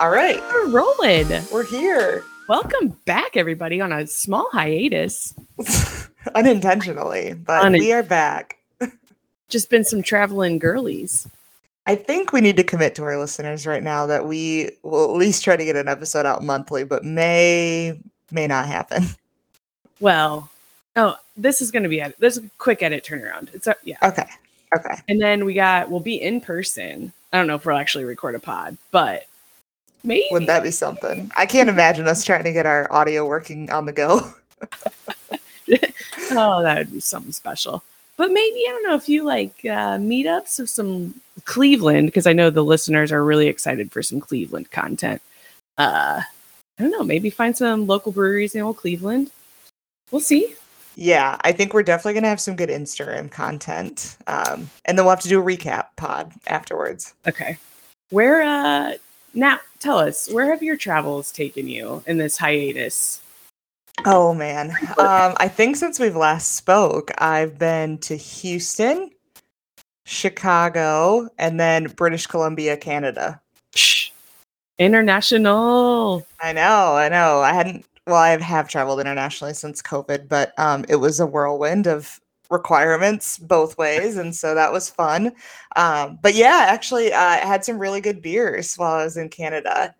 All right, We're rolling. we're here Welcome back, everybody, on a small hiatus. unintentionally, but Unin- we are back. Just been some traveling girlies. I think we need to commit to our listeners right now that we will at least try to get an episode out monthly, but may may not happen. Well, oh, this is going to be ed- this is a quick edit turnaround. It's a, yeah, Okay. Okay. and then we got we'll be in person. I don't know if we'll actually record a pod, but maybe Wouldn't that be something? I can't imagine us trying to get our audio working on the go. oh, that would be something special. But maybe I don't know if you like uh, meetups of some Cleveland because I know the listeners are really excited for some Cleveland content. Uh, I don't know. Maybe find some local breweries in old Cleveland. We'll see. Yeah, I think we're definitely gonna have some good Instagram content. Um, and then we'll have to do a recap pod afterwards. Okay. Where uh now tell us where have your travels taken you in this hiatus? Oh man. Um, I think since we've last spoke, I've been to Houston, Chicago, and then British Columbia, Canada. International. I know, I know. I hadn't well, I have traveled internationally since COVID, but um it was a whirlwind of requirements both ways and so that was fun. Um but yeah actually uh, i had some really good beers while i was in canada.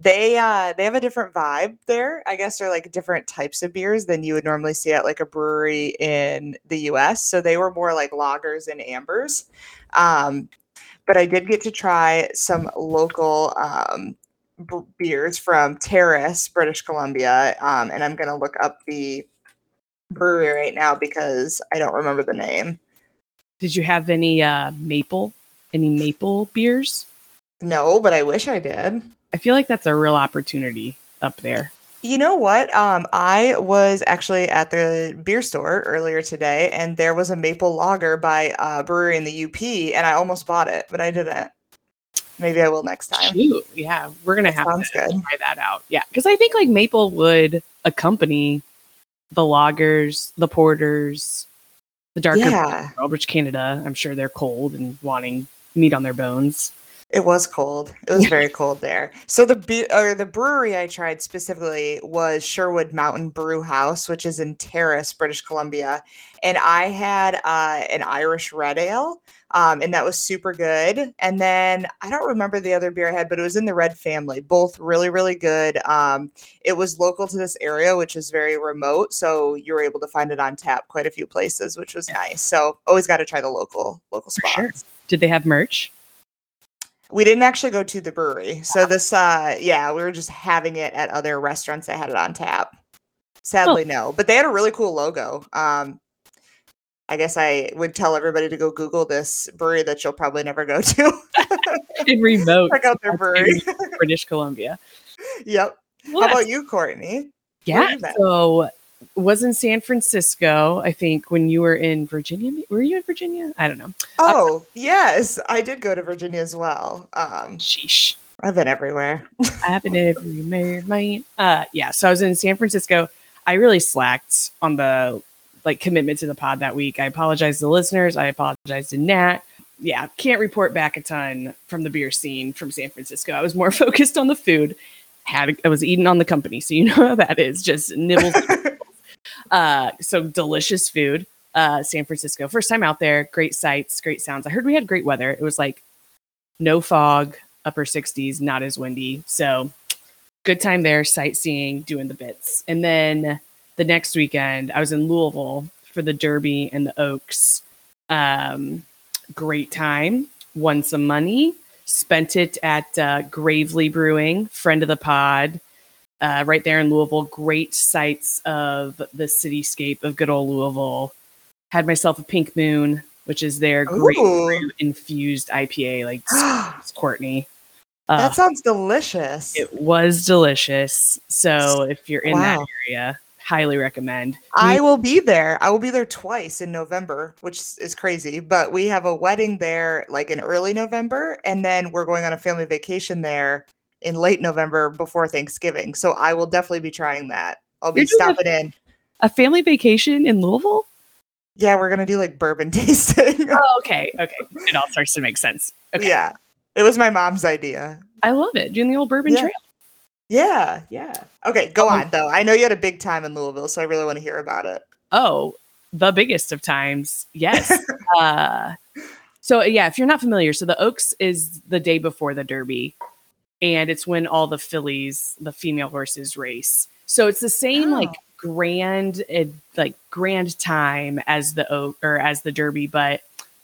They uh they have a different vibe there. I guess they're like different types of beers than you would normally see at like a brewery in the us so they were more like lagers and ambers. Um but i did get to try some local um beers from terrace british columbia um and i'm gonna look up the brewery right now because i don't remember the name Did you have any uh maple any maple beers? no but i wish i did I feel like that's a real opportunity up there. You know what? Um, I was actually at the beer store earlier today, and there was a maple lager by a brewery in the UP, and I almost bought it, but I didn't. Maybe I will next time. Shoot, yeah, we're gonna have Sounds to good. try that out. Yeah, because I think like maple would accompany the loggers, the porters, the darker Yeah, Albridge, Canada. I'm sure they're cold and wanting meat on their bones. it was cold. It was very cold there. So the be- or the brewery I tried specifically was Sherwood Mountain Brew House, which is in Terrace, British Columbia, and I had uh, an Irish red ale. Um, and that was super good. And then I don't remember the other beer I had, but it was in the red family. Both really, really good. Um, it was local to this area, which is very remote, so you were able to find it on tap quite a few places, which was nice. So always got to try the local local spots. sure. Did they have merch? We didn't actually go to the brewery. So this uh yeah, we were just having it at other restaurants that had it on tap. Sadly no, but they had a really cool logo. Um I guess I would tell everybody to go Google this brewery that you'll probably never go to. In remote Check out their brewery. British Columbia. yep. Well, How about you, Courtney? yeah. you? So was in San Francisco. I think when you were in Virginia. Were you in Virginia? I don't know. Oh, yes. I did go to Virginia as well. Um Sheesh. I've been everywhere. I've been everywhere. Uh, yeah. So I was in San Francisco. I really slacked on the like commitment to the pod that week. I apologize to the listeners. I apologize to Nat. Yeah, can't report back a ton from the beer scene from San Francisco. I was more focused on the food. Had I was eating on the company, so you know how that is. Just nibbles. uh, so delicious food. Uh, San Francisco. First time out there. Great sights, great sounds. I heard we had great weather. It was like no fog, upper 60s, not as windy. So good time there, sightseeing, doing the bits. And then the next weekend, I was in Louisville for the Derby and the Oaks. Um, great time, won some money, spent it at uh, Gravely Brewing, friend of the pod, uh, right there in Louisville. Great sights of the cityscape of good old Louisville. Had myself a Pink Moon, which is their great Ooh. infused IPA, like Courtney. Uh, that sounds delicious. it was delicious. So if you're in that area, highly recommend. I will be there. I will be there twice in November, which is crazy. But we have a wedding there like in early November, and then we're going on a family vacation there in late November before Thanksgiving. So I will definitely be trying that. I'll be doing a- stopping in. a family vacation in Louisville. Yeah, we're gonna do like bourbon tasting. Oh, okay, okay. It all starts to make sense. Okay. Yeah. It was my mom's idea. I love it. Doing the old bourbon Yeah. trail. Yeah, yeah. Okay, go Oh. on though. I know you had a big time in Louisville, so I really want to hear about it. Oh, the biggest of times. Yes. uh, so yeah, if you're not familiar, so the Oaks is the day before the Derby, and it's when all the fillies, the female horses, race. So it's the same Oh. like grand, uh, like grand time as the Oak or as the Derby, but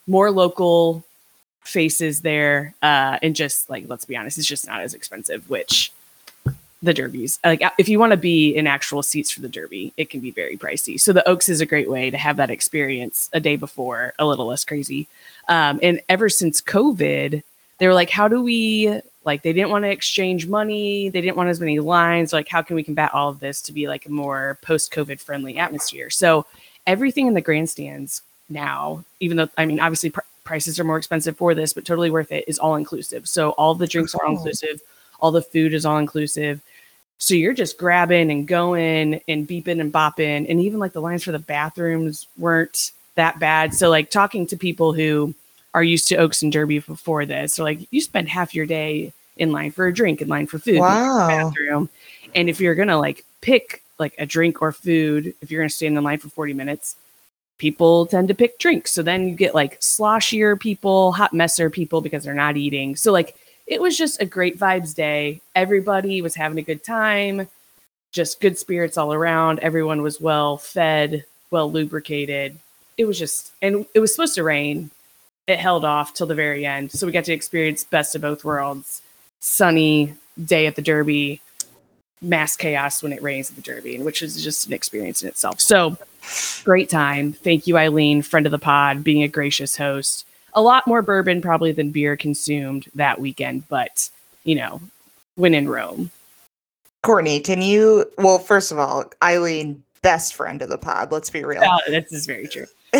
more local faces there, uh, and just like let's be honest, it's just not as expensive, which the derbies. Like if you want to be in actual seats for the derby it can be very pricey. So the oaks is a great way to have that experience a day before a little less crazy. Um, and ever since covid they were like how do we like they didn't want to exchange money they didn't want as many lines like how can we combat all of this to be like a more post covid friendly atmosphere? So everything in the grandstands now even though i mean obviously pr- prices are more expensive for this but totally worth it is all inclusive. So all the drinks are all Oh. All the food is all inclusive so you're just grabbing and going and beeping and bopping. And even like the lines for the bathrooms weren't that bad. So like talking to people who are used to Oaks and Derby before this, so like you spend half your day in line for a drink, in line for food, Wow. bathroom. And if you're gonna like pick like a drink or food, if you're gonna stand in the line for 40 minutes, people tend to pick drinks. So then you get like sloshier people, hot messer people because they're not eating. So like it was just a great vibes day. Everybody was having a good time, just good spirits all around. Everyone was well fed, well lubricated. It was just, and it was supposed to rain. It held off till the very end. So we got to experience best of both worlds sunny day at the Derby, mass chaos when it rains at the Derby, which is just an experience in itself. So great time. Thank you, Eileen, friend of the pod, being a gracious host a lot more bourbon probably than beer consumed that weekend, but you know, when in Rome. Courtney, can you? Well, first of all, Eileen, best friend of the pod. Let's be real. Oh, this is very true.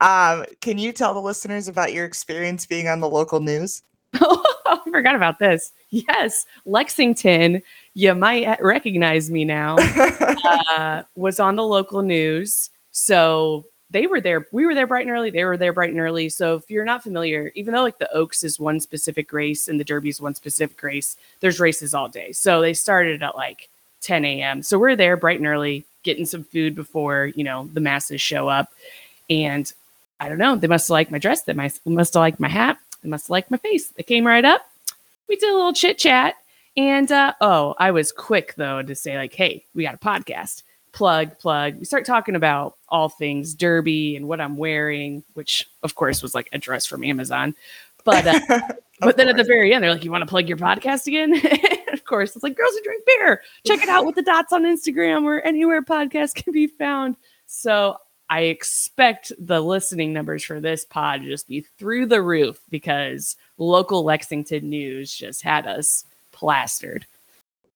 um, can you tell the listeners about your experience being on the local news? oh, I forgot about this. Yes, Lexington, you might recognize me now, uh, was on the local news. So they were there. We were there bright and early. They were there bright and early. So if you're not familiar, even though like the Oaks is one specific race and the Derby is one specific race, there's races all day. So they started at like 10 a.m. So we're there bright and early, getting some food before you know the masses show up. And I don't know, they must have liked my dress. They must have liked my hat. They must have liked my face. They came right up. We did a little chit chat. And uh, oh, I was quick though to say like, hey, we got a podcast plug, plug. We start talking about all things derby and what I'm wearing, which of course was like a dress from Amazon. But uh, but then at the very end, they're like, "You want to plug your podcast again?" of course, it's like "Girls Who Drink Beer." Check it out with the dots on Instagram or anywhere podcasts can be found. So I expect the listening numbers for this pod to just be through the roof because local Lexington news just had us plastered.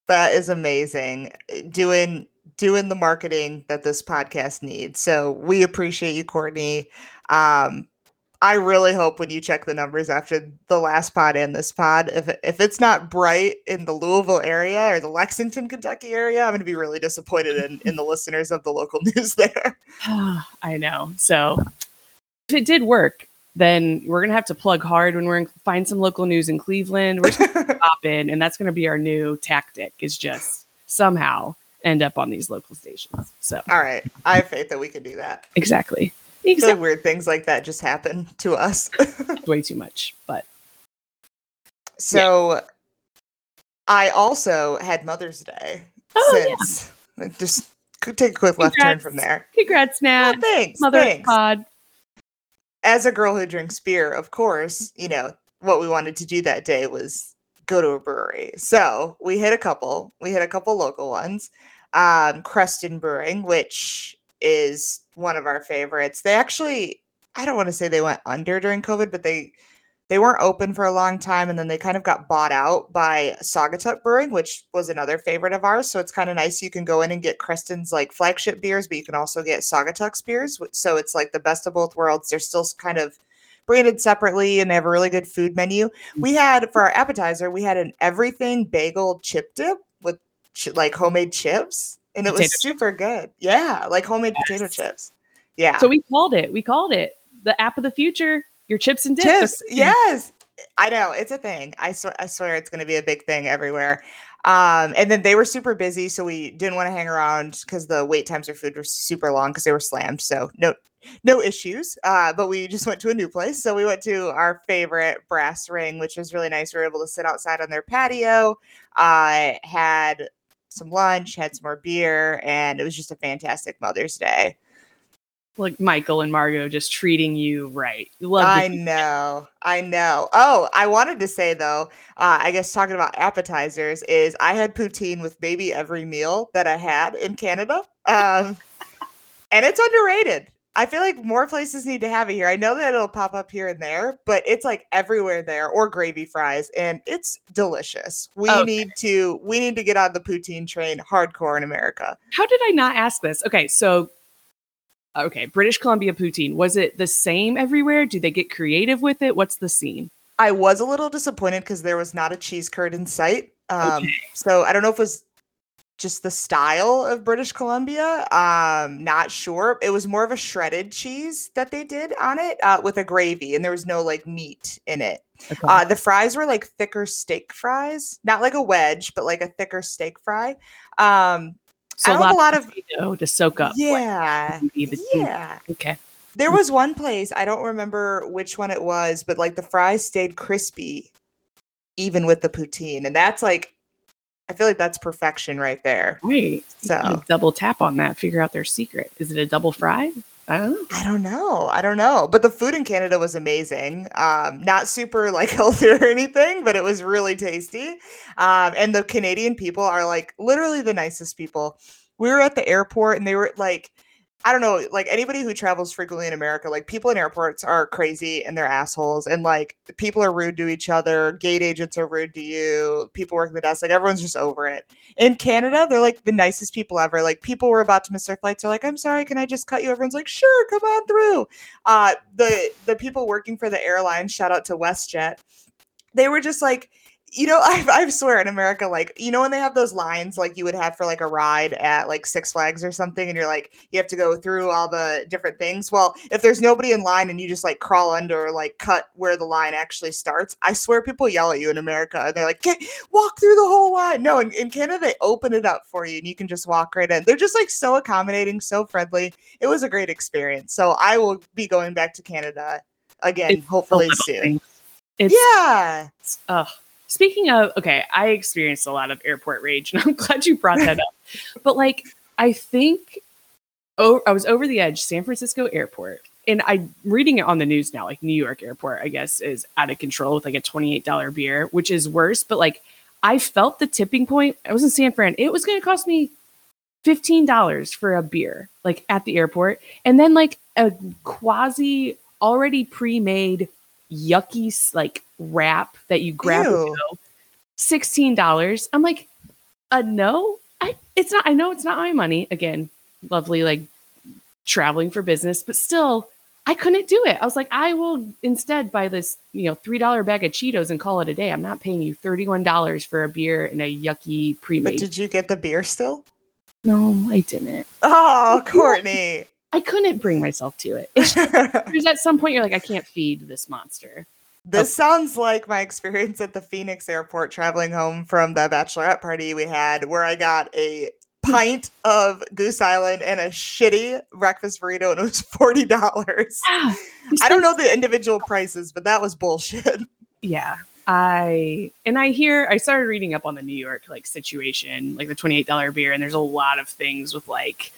that is amazing. Doing doing the marketing that this podcast needs. So we appreciate you, Courtney. Um, I really hope when you check the numbers after the last pod and this pod, if if it's not bright in the Louisville area or the Lexington, Kentucky area, I'm going to be really disappointed in, in the listeners of the local news there. I know. So if it did work, then we're gonna have to plug hard when we're in, find some local news in Cleveland. We're just gonna pop in, and that's gonna be our new tactic: is just somehow end up on these local stations. So All right, I have faith that we can do that. exactly, exactly. like weird things like that just happen to us. Way too much, but So I also had Mother's Day Oh, yeah. just could take a quick left turn from there. congrats, Nat. thanks. Mother thanks. pod. As a girl who drinks beer, of course, you know, what we wanted to do that day was go to a brewery. So we hit a couple. We hit a couple local ones. Um, Creston Brewing, which is one of our favorites. They actually, I don't want to say they went under during COVID, but they they weren't open for a long time and then they kind of got bought out by Saugatuck Brewing, which was another favorite of ours. So it's kind of nice. You can go in and get Creston's like flagship beers, but you can also get Saugatuck's beers. So it's like the best of both worlds. They're still kind of branded separately and they have a really good food menu. We had for our appetizer, we had an everything bagel chip dip like homemade chips. And it was Potato super good. Yeah, like homemade potato chips. Yeah. So we called it. We called it the app of the future. Your chips and dips. chips. Yes. I know it's a thing. I swear, I swear it's going to be a big thing everywhere. Um, and then they were super busy, so we didn't want to hang around because the wait times for food were super long because they were slammed. So no, no issues. Uh, but we just went to a new place. So we went to our favorite Brass Ring, which was really nice. We were able to sit outside on their patio. Uh, had some lunch, had some more beer, and it was just a fantastic Mother's Day. Like Michael and Margot just treating you right. Love I know, I know. Oh, I wanted to say though, uh, I guess talking about appetizers is I had poutine with maybe every meal that I had in Canada, um, and it's underrated. I feel like more places need to have it here. I know that it'll pop up here and there, but it's like everywhere there or gravy fries and it's delicious. We okay. need to we need to get on the poutine train hardcore in America. How did I not ask this? Okay, so okay, British Columbia poutine. Was it the same everywhere? Do they get creative with it? What's the scene? I was a little disappointed because there was not a cheese curd in sight. Um, okay. so I don't know if it was just the style of British Columbia. Um, not sure. It was more of a shredded cheese that they did on it uh, with a gravy, and there was no like meat in it. Okay. Uh, the fries were like thicker steak fries, not like a wedge, but like a thicker steak fry. Um, so a lot, a lot of potato to soak up. Yeah, yeah. Okay. There was one place I don't remember which one it was, but like the fries stayed crispy, even with the poutine, and that's like I feel like that's perfection right there. Right. So double tap on that, figure out their secret. Is it a double fry? I don't know. I don't know. I don't know. But the food in Canada was amazing. Um, not super like healthy or anything, but it was really tasty. Um, and the Canadian people are like literally the nicest people. We were at the airport and they were like I don't know, like anybody who travels frequently in America, like people in airports are crazy and they're assholes, and like people are rude to each other. Gate agents are rude to you. People working the desk, like everyone's just over it. In Canada, they're like the nicest people ever. Like people were about to miss their flights, they're like, "I'm sorry, can I just cut you?" Everyone's like, "Sure, come on through." Uh, the the people working for the airline, shout out to WestJet, they were just like you know, I, I swear in America, like, you know, when they have those lines like you would have for like a ride at like Six Flags or something, and you're like, you have to go through all the different things. Well, if there's nobody in line and you just like crawl under or like cut where the line actually starts, I swear people yell at you in America and they're like, walk through the whole line. No, in, in Canada, they open it up for you and you can just walk right in. They're just like so accommodating, so friendly. It was a great experience. So I will be going back to Canada again, it's hopefully soon. It's, yeah. Oh, Speaking of, okay, I experienced a lot of airport rage, and I'm glad you brought that up. but like, I think, oh, I was over the edge, San Francisco airport, and I'm reading it on the news now. Like New York airport, I guess, is out of control with like a $28 beer, which is worse. But like, I felt the tipping point. I was in San Fran. It was going to cost me $15 for a beer, like at the airport, and then like a quasi already pre-made yucky like wrap that you grab sixteen dollars. I'm like, uh no, I it's not. I know it's not my money. Again, lovely like traveling for business, but still, I couldn't do it. I was like, I will instead buy this, you know, three dollar bag of Cheetos and call it a day. I'm not paying you thirty one dollars for a beer and a yucky pre made. But did you get the beer still? No, I didn't. Oh, Courtney. I couldn't bring myself to it. Because at some point you're like, I can't feed this monster. This oh. sounds like my experience at the Phoenix airport traveling home from the bachelorette party we had, where I got a pint of Goose Island and a shitty breakfast burrito, and it was forty dollars. Yeah, I don't know the individual prices, but that was bullshit. Yeah, I and I hear I started reading up on the New York like situation, like the twenty eight dollar beer, and there's a lot of things with like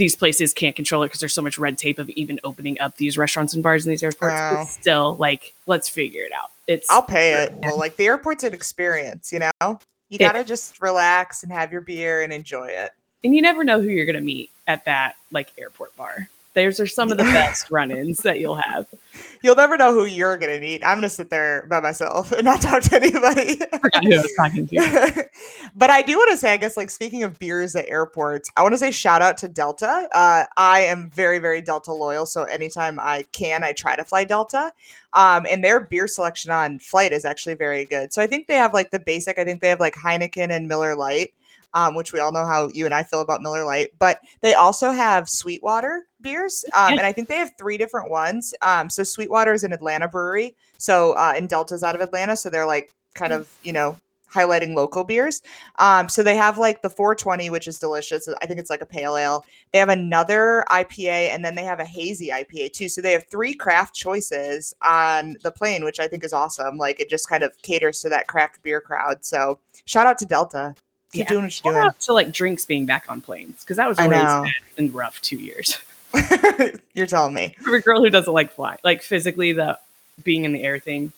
these places can't control it because there's so much red tape of even opening up these restaurants and bars in these airports. Wow. But still, like, let's figure it out. It's I'll pay it. Well, like the airport's an experience, you know? You gotta just relax and have your beer and enjoy it. And you never know who you're gonna meet at that like airport bar. Those are some of the best run-ins that you'll have. You'll never know who you're gonna meet. I'm gonna sit there by myself and not talk to anybody. I who I was talking to. but I do want to say, I guess, like speaking of beers at airports, I want to say shout out to Delta. Uh, I am very, very Delta loyal, so anytime I can, I try to fly Delta. Um, and their beer selection on flight is actually very good. So I think they have like the basic. I think they have like Heineken and Miller Lite. Um, which we all know how you and I feel about Miller Lite. But they also have Sweetwater beers, um, and I think they have three different ones. Um, so Sweetwater is an Atlanta brewery, so uh, and Delta's out of Atlanta, so they're like kind of you know highlighting local beers. Um, so they have like the 420, which is delicious. I think it's like a pale ale. They have another IPA, and then they have a hazy IPA too. So they have three craft choices on the plane, which I think is awesome. Like it just kind of caters to that craft beer crowd. So shout out to Delta. Keep Yeah, doing what you're doing. to like drinks being back on planes because that was really sad and rough two years. you're telling me. For a girl who doesn't like fly, like physically the being in the air thing,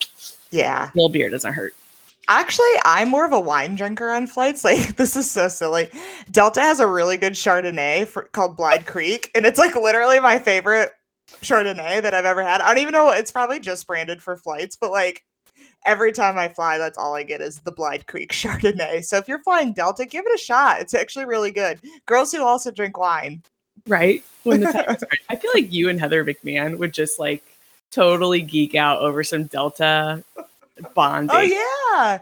Yeah. little beer doesn't hurt. Actually, I'm more of a wine drinker on flights. Like, this is so silly. Delta has a really good Chardonnay for, called Blind Creek, and it's like literally my favorite Chardonnay that I've ever had. I don't even know. It's probably just branded for flights, but like every time I fly, that's all I get is the Blind Creek Chardonnay. So if you're flying Delta, give it a shot. It's actually really good. Girls who also drink wine. Right when the time right. I feel like you and Heather McMahon would just like totally geek out over some Delta bonding. Oh yeah.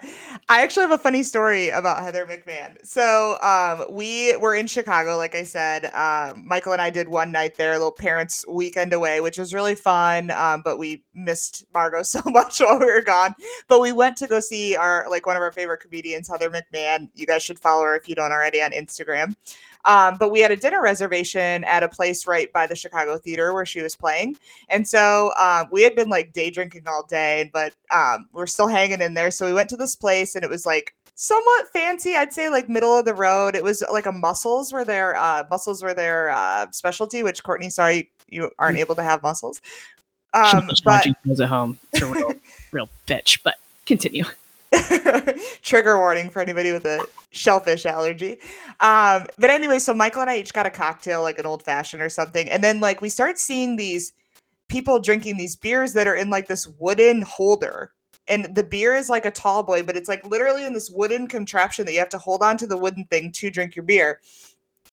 I actually have a funny story about Heather McMahon. So um, we were in Chicago, like I said. Um, Michael and I did one night there, little parents' weekend away, which was really fun. Um, but we missed Margot so much while we were gone. But we went to go see our like one of our favorite comedians, Heather McMahon. You guys should follow her if you don't already on Instagram. Um, but we had a dinner reservation at a place right by the Chicago Theater where she was playing. And so um, we had been like day drinking all day, but um, we're still hanging in there. So we went to this place and it was like somewhat fancy. I'd say like middle of the road. It was like a mussels were their uh, mussels were their uh, specialty. Which Courtney, sorry you aren't able to have mussels. Um, but watching at home. It's a real, real bitch. But continue. trigger warning for anybody with a shellfish allergy. Um, but anyway, so Michael and I each got a cocktail, like an old fashioned or something. And then like we start seeing these people drinking these beers that are in like this wooden holder. And the beer is like a tall boy, but it's like literally in this wooden contraption that you have to hold on to the wooden thing to drink your beer.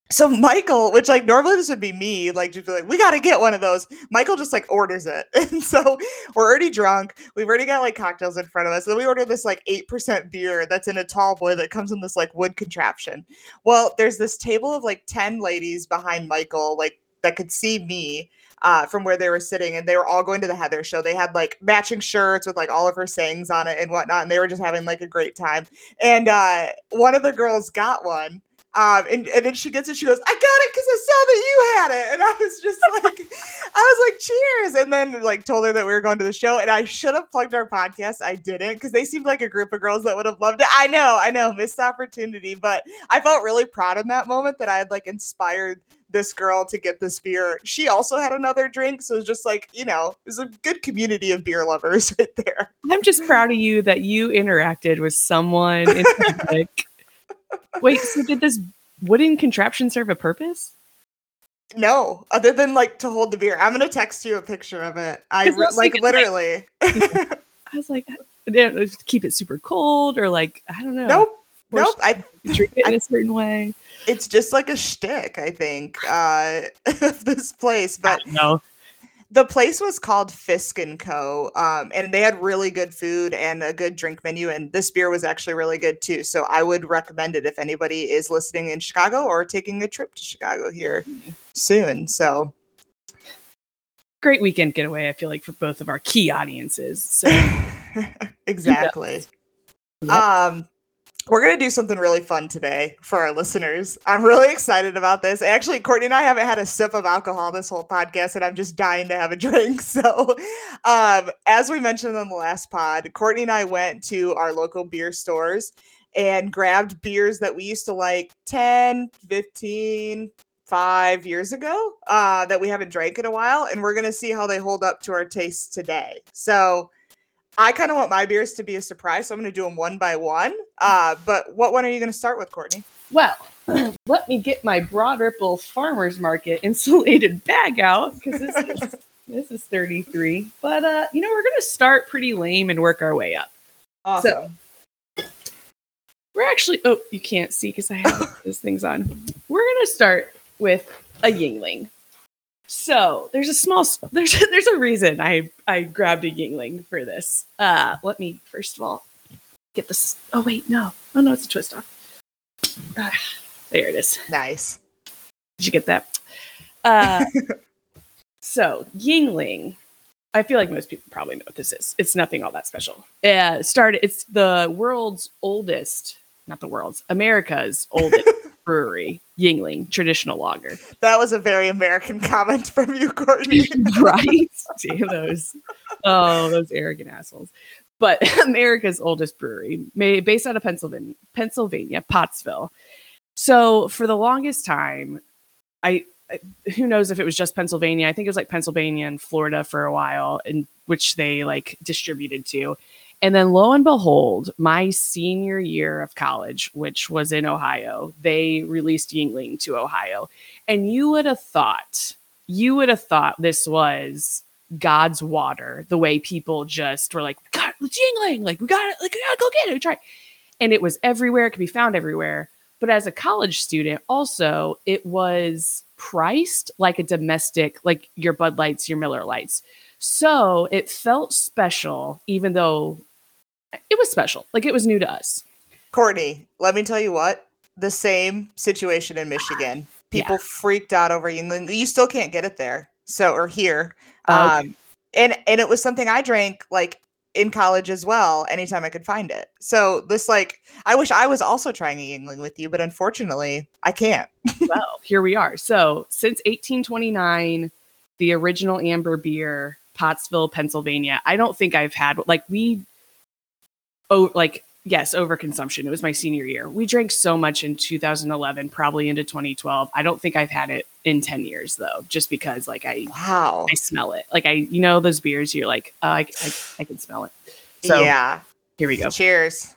So Michael, which like normally this would be me, like just be like, we gotta get one of those. Michael just like orders it. And so we're already drunk. We've already got like cocktails in front of us. Then we order this like 8% beer that's in a tall boy that comes in this like wood contraption. Well, there's this table of like 10 ladies behind Michael, like that could see me uh, from where they were sitting, and they were all going to the Heather show. They had like matching shirts with like all of her sayings on it and whatnot, and they were just having like a great time. And uh, one of the girls got one. Um, and, and then she gets it, she goes, I got it because I saw that you had it. And I was just like, I was like, cheers. And then like told her that we were going to the show. And I should have plugged our podcast. I didn't because they seemed like a group of girls that would have loved it. I know, I know, missed opportunity. But I felt really proud in that moment that I had like inspired this girl to get this beer. She also had another drink. So it was just like, you know, it was a good community of beer lovers right there. I'm just proud of you that you interacted with someone in public. Wait, so did this wooden contraption serve a purpose? No, other than like to hold the beer. I'm gonna text you a picture of it. I It's re- also like good, like- literally. I was like, yeah, just keep it super cold, or like, I don't know. nope. Or Nope. I Drink it in a certain way. it's just like a shtick, I think, uh, of this place. But no, the place was called Fisk and Co. Um, and they had really good food and a good drink menu. And this beer was actually really good too. So I would recommend it if anybody is listening in Chicago or taking a trip to Chicago here soon. So great weekend getaway. I feel like for both of our key audiences. So exactly. Yep. Um, we're gonna do something really fun today for our listeners. I'm really excited about this. Actually, Courtney and I haven't had a sip of alcohol this whole podcast, and I'm just dying to have a drink. So, um, as we mentioned on the last pod, Courtney and I went to our local beer stores and grabbed beers that we used to like 10, 15, five years ago uh, that we haven't drank in a while, and we're gonna see how they hold up to our tastes today. So. I kind of want my beers to be a surprise, so I'm going to do them one by one. Uh, but what one are you going to start with, Courtney? well, let me get my Broad Ripple Farmers Market insulated bag out because this is this is 33. But uh, you know, we're gonna start pretty lame and work our way up. Awesome. We're actually oh, you can't see because I have those things on. We're gonna start with a Yuengling. So there's a small there's there's a reason I I grabbed a Yuengling for this. Uh, let me first of all get this. Oh wait, no, oh no, it's a twist off. there it is. Nice. Did you get that? Uh, so Yuengling, I feel like most people probably know what this is. It's nothing all that special. Uh, started. It's the world's oldest, not the world's, America's oldest brewery. Yuengling traditional lager. That was a very American comment from you, Courtney. right? Damn those. Oh, those arrogant assholes. But America's oldest brewery, made, based out of Pennsylvania, Pennsylvania, Pottsville. So for the longest time, I who knows if it was just Pennsylvania. I think it was like Pennsylvania and Florida for a while, in which they like distributed to. And then lo and behold, my senior year of college, which was in Ohio, they released Yuengling to Ohio. And you would have thought, you would have thought this was God's water, the way people just were like, God, it's Yuengling, like we got it, like we gotta go get it, try. And it was everywhere, it could be found everywhere. But as a college student, also, it was priced like a domestic, like your Bud Lights, your Miller Lights. So it felt special, even though it was special. Like it was new to us. Courtney, let me tell you what. The same situation in Michigan. People yeah. freaked out over Yuengling. You still can't get it there. So or here. Oh, um and and it was something I drank like in college as well anytime I could find it. So this like I wish I was also trying Yuengling with you, but unfortunately I can't. well, here we are. So since 1829, the original amber beer, Pottsville, Pennsylvania. I don't think I've had like we oh like yes, overconsumption. It was my senior year. We drank so much in 2011, probably into 2012. I don't think I've had it in 10 years though, just because like I wow, I smell it. Like I, you know, those beers, you're like, oh, I, I, I can smell it. So yeah, here we go. Cheers.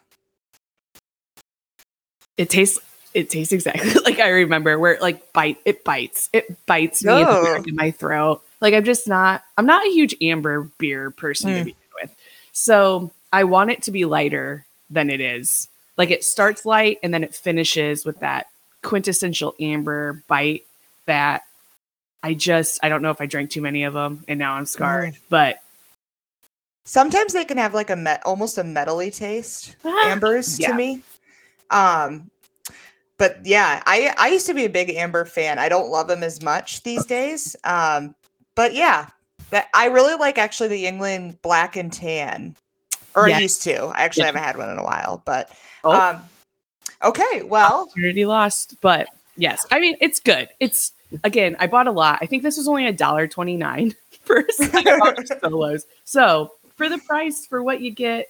It tastes. It tastes exactly like I remember. Where it like bite, it bites, it bites me oh. in, my throat. Like I'm just not. I'm not a huge amber beer person mm. to begin with. So I want it to be lighter than it is. Like it starts light and then it finishes with that quintessential amber bite that I just I don't know if I drank too many of them and now I'm scarred, mm. but sometimes they can have like a met almost a metally taste ambers yeah. to me. Um but yeah, I I used to be a big amber fan. I don't love them as much these days. Um but yeah, that I really like actually the Yuengling black and tan or yes. used to. I actually haven't had one in a while, but oh. um, okay. Well, opportunity lost, but yes, I mean it's good. It's again, I bought a lot. I think this was only a dollar twenty nine for solos. So for the price for what you get,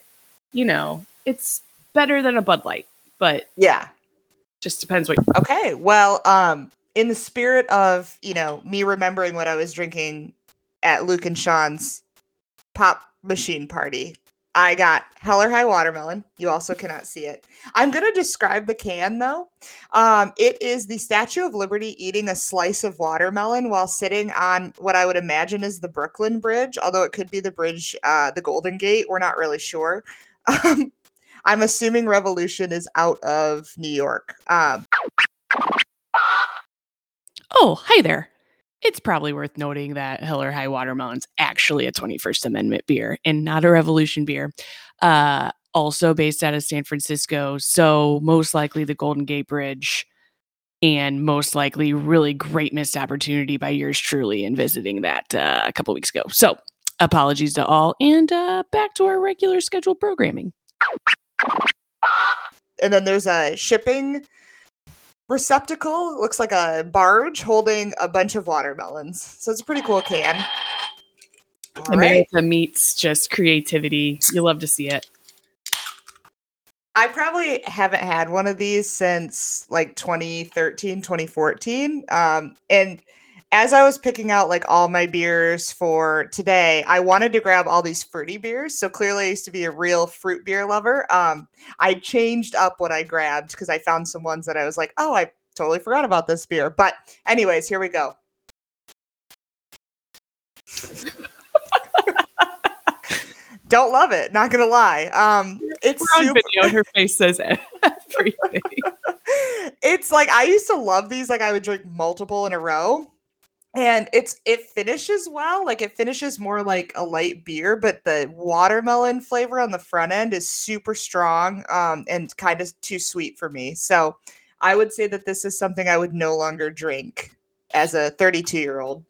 you know, it's better than a Bud Light. But yeah, just depends what. Okay, well, um, in the spirit of you know me remembering what I was drinking at Luke and Sean's pop machine party I got Hell or High Watermelon. You also cannot see it. I'm going to describe the can though. Um, it is the Statue of Liberty eating a slice of watermelon while sitting on what I would imagine is the Brooklyn Bridge, although it could be the bridge, uh, the Golden Gate. We're not really sure. Um, I'm assuming Revolution is out of New York. Um, oh, hi there. It's probably worth noting that Hell or High Watermelon's actually a 21st Amendment beer and not a Revolution beer. Uh, also based out of San Francisco. So, most likely the Golden Gate Bridge, and most likely really great missed opportunity by yours truly in visiting that uh, a couple weeks ago. So, apologies to all, and uh, back to our regular scheduled programming. And then there's a shipping receptacle. Looks like a barge holding a bunch of watermelons. So it's a pretty cool can. All America right. meets just creativity. You love to see it. I probably haven't had one of these since like 2013, 2014. Um, and as I was picking out like all my beers for today, I wanted to grab all these fruity beers. So clearly, I used to be a real fruit beer lover. Um, I changed up what I grabbed because I found some ones that I was like, oh, I totally forgot about this beer. But, anyways, here we go. Don't love it. Not gonna lie. Um, it's We're on super- video. Her face says everything. it's like I used to love these. Like I would drink multiple in a row and it's it finishes well like it finishes more like a light beer but the watermelon flavor on the front end is super strong um and kind of too sweet for me so I would say that this is something I would no longer drink as a 32 year old.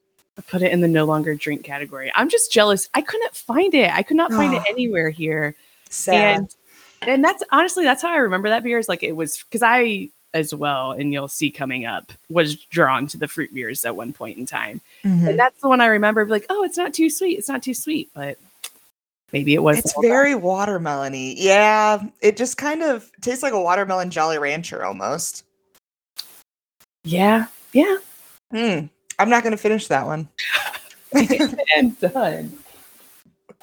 put it in the no longer drink category. I'm just jealous. I couldn't find it. I could not find it Oh. anywhere here. Sad. And and that's honestly that's how I remember that beer is like it was because I as well, and you'll see coming up, was drawn to the fruit beers at one point in time. Mhm. And that's the one I remember like, oh, it's not too sweet. It's not too sweet, but maybe it was It's whole time. very watermelony. Yeah, it just kind of tastes like a watermelon Jolly Rancher almost. Yeah. Yeah. Hmm. I'm not going to finish that one. and done.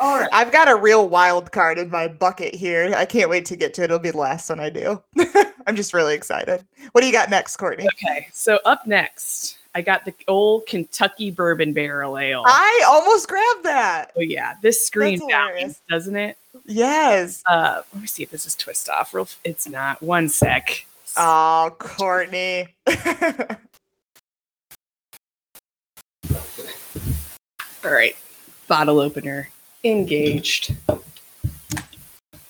All right. I've got a real wild card in my bucket here. I can't wait to get to it. It'll be the last one I do. I'm just really excited. What do you got next, Courtney? Okay. So up next, I got the old Kentucky bourbon barrel ale. I almost grabbed that. oh yeah, this screams That's out, hilarious. doesn't it? Yes. Uh, let me see if this is twist off. Real, it's not. One sec. Oh, Courtney. All right, bottle opener engaged.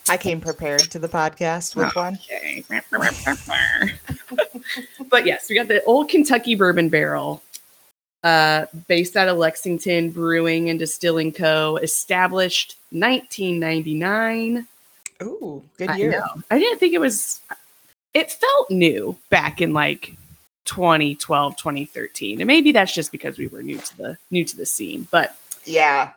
I came prepared to the podcast with one. Okay. but yes, we got the old Kentucky bourbon barrel, uh, based out of Lexington Brewing and Distilling Co. Established 1999. Ooh, good I year. know. I didn't think it was. It felt new back in like 2012, 2013, and maybe that's just because we were new to the new to the scene. But Yeah.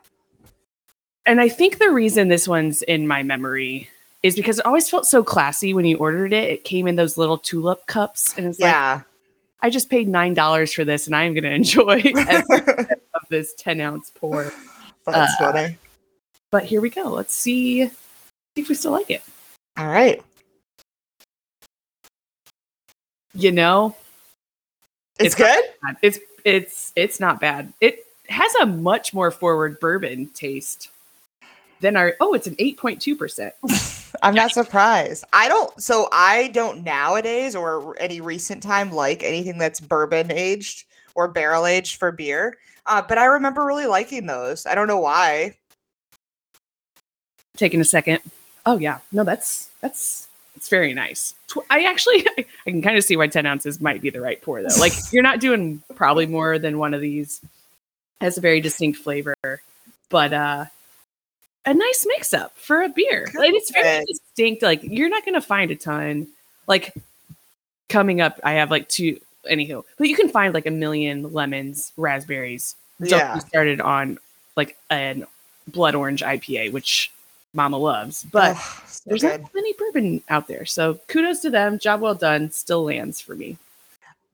And I think the reason this one's in my memory is because it always felt so classy when you ordered it. It came in those little tulip cups, and it's like Yeah. I just paid nine dollars for this, and I am going to enjoy of this ten ounce pour. That's Uh, funny. But here we go. Let's see, see if we still like it. All right. You know, It's, It's good. It's it's it's not bad. It has a much more forward bourbon taste than our. Oh, it's an eight point two percent. I'm not surprised. I don't. So I don't nowadays or any recent time like anything that's bourbon aged or barrel aged for beer. Uh, but I remember really liking those. I don't know why. Taking a second. Oh yeah, no, that's that's it's very nice. I actually I, can kind of see why ten ounces might be the right pour though. Like you're not doing probably more than one of these. Has a very distinct flavor, but uh a nice mix up for a beer. Like it's very Good. distinct. Like you're not gonna find a ton. Like coming up, I have like two. Anywho, but you can find like a million lemons, raspberries. Yeah. started on like an blood orange IPA, which Mama loves. But Ugh, so there's good. not many bourbon out there, so kudos to them. Job well done. Still lands for me.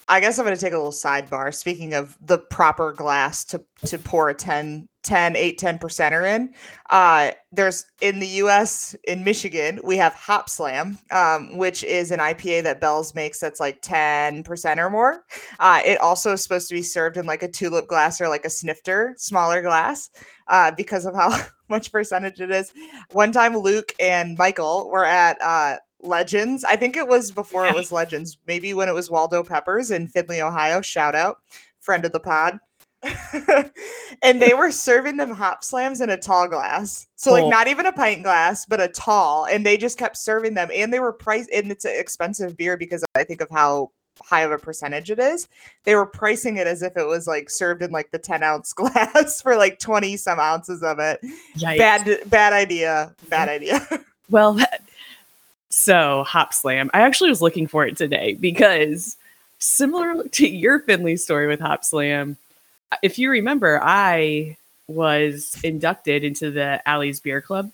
I guess I'm going to take a little sidebar. Speaking of the proper glass to to pour a 10, 10, 8, 10 percenter in, uh, there's in the US, in Michigan, we have Hop Slam, um, which is an IPA that Bell's makes that's like 10% or more. Uh, it also is supposed to be served in like a tulip glass or like a snifter, smaller glass, uh, because of how much percentage it is. One time, Luke and Michael were at uh, Legends. I think it was before it was Legends, maybe when it was Waldo Peppers in Findlay, Ohio. Shout out, friend of the pod. and they were serving them hop slams in a tall glass. So, like, not even a pint glass, but a tall. And they just kept serving them. And they were priced, and it's an expensive beer because I think of how high of a percentage it is. They were pricing it as if it was like served in like the 10 ounce glass for like 20 some ounces of it. Yikes. Bad, bad idea. Bad idea. Well, so Hop Slam. I actually was looking for it today because similar to your Findlay story with Hop Slam, if you remember, I was inducted into the Alley's Beer Club.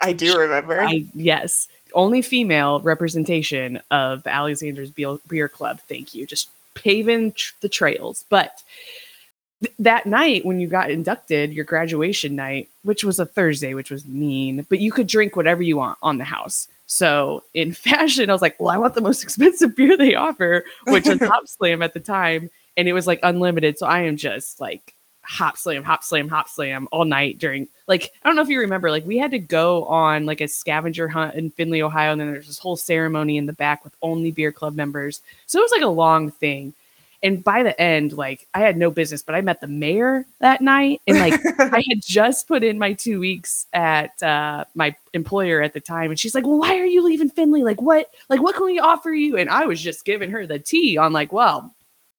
I do remember. I yes, only female representation of the Alexander's Beer, Beer Club. Thank you. Just paving tr- the trails. But th- that night when you got inducted, your graduation night, which was a Thursday, which was mean, but you could drink whatever you want on the house. So in fashion, I was like, well, I want the most expensive beer they offer, which was Hop Slam at the time, and it was like unlimited. So I am just like hop slam, hop slam, hop slam all night during like I don't know if you remember, like we had to go on like a scavenger hunt in Findlay, Ohio, and then there's this whole ceremony in the back with only beer club members. So it was like a long thing. And by the end, like I had no business, but I met the mayor that night. And like I had just put in my two weeks at uh, my employer at the time. And she's like, Well, why are you leaving Findlay? Like, what, like, what can we offer you? And I was just giving her the tea on like, well,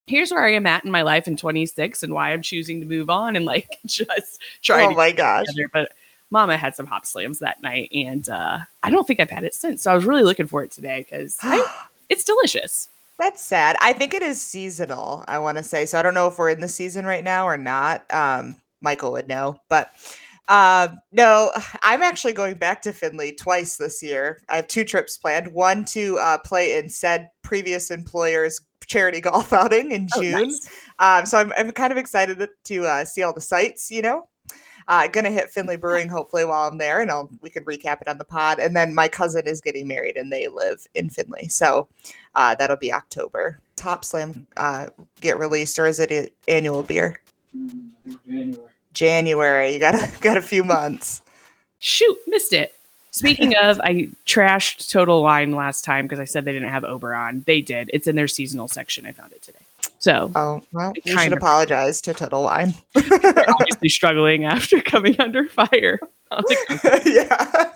here's where I am at in my life in 26 and why I'm choosing to move on and like just trying oh to my gosh. together. But Mama had some hop slams that night, and uh, I don't think I've had it since. So I was really looking for it today because it's delicious. That's sad. I think it is seasonal, I want to say. So I don't know if we're in the season right now or not. Um, Michael would know. But um, no, I'm actually going back to Findlay twice this year. I have two trips planned one to uh, play in said previous employer's charity golf outing in Oh, June. nice. Um, so I'm, I'm kind of excited to, to uh, see all the sites, you know. Uh, gonna hit Findlay Brewing hopefully while I'm there, and I'll we can recap it on the pod. And then my cousin is getting married, and they live in Findlay, so uh, that'll be October. Hopslam uh, get released, or is it annual beer? January. You got a, got a few months. Shoot, missed it. Speaking of, I trashed Total Wine last time because I said they didn't have Oberon. They did. It's in their seasonal section. I found it today. So Oh well, Kind should of. apologize to Total Wine. they're obviously struggling after coming under fire. yeah.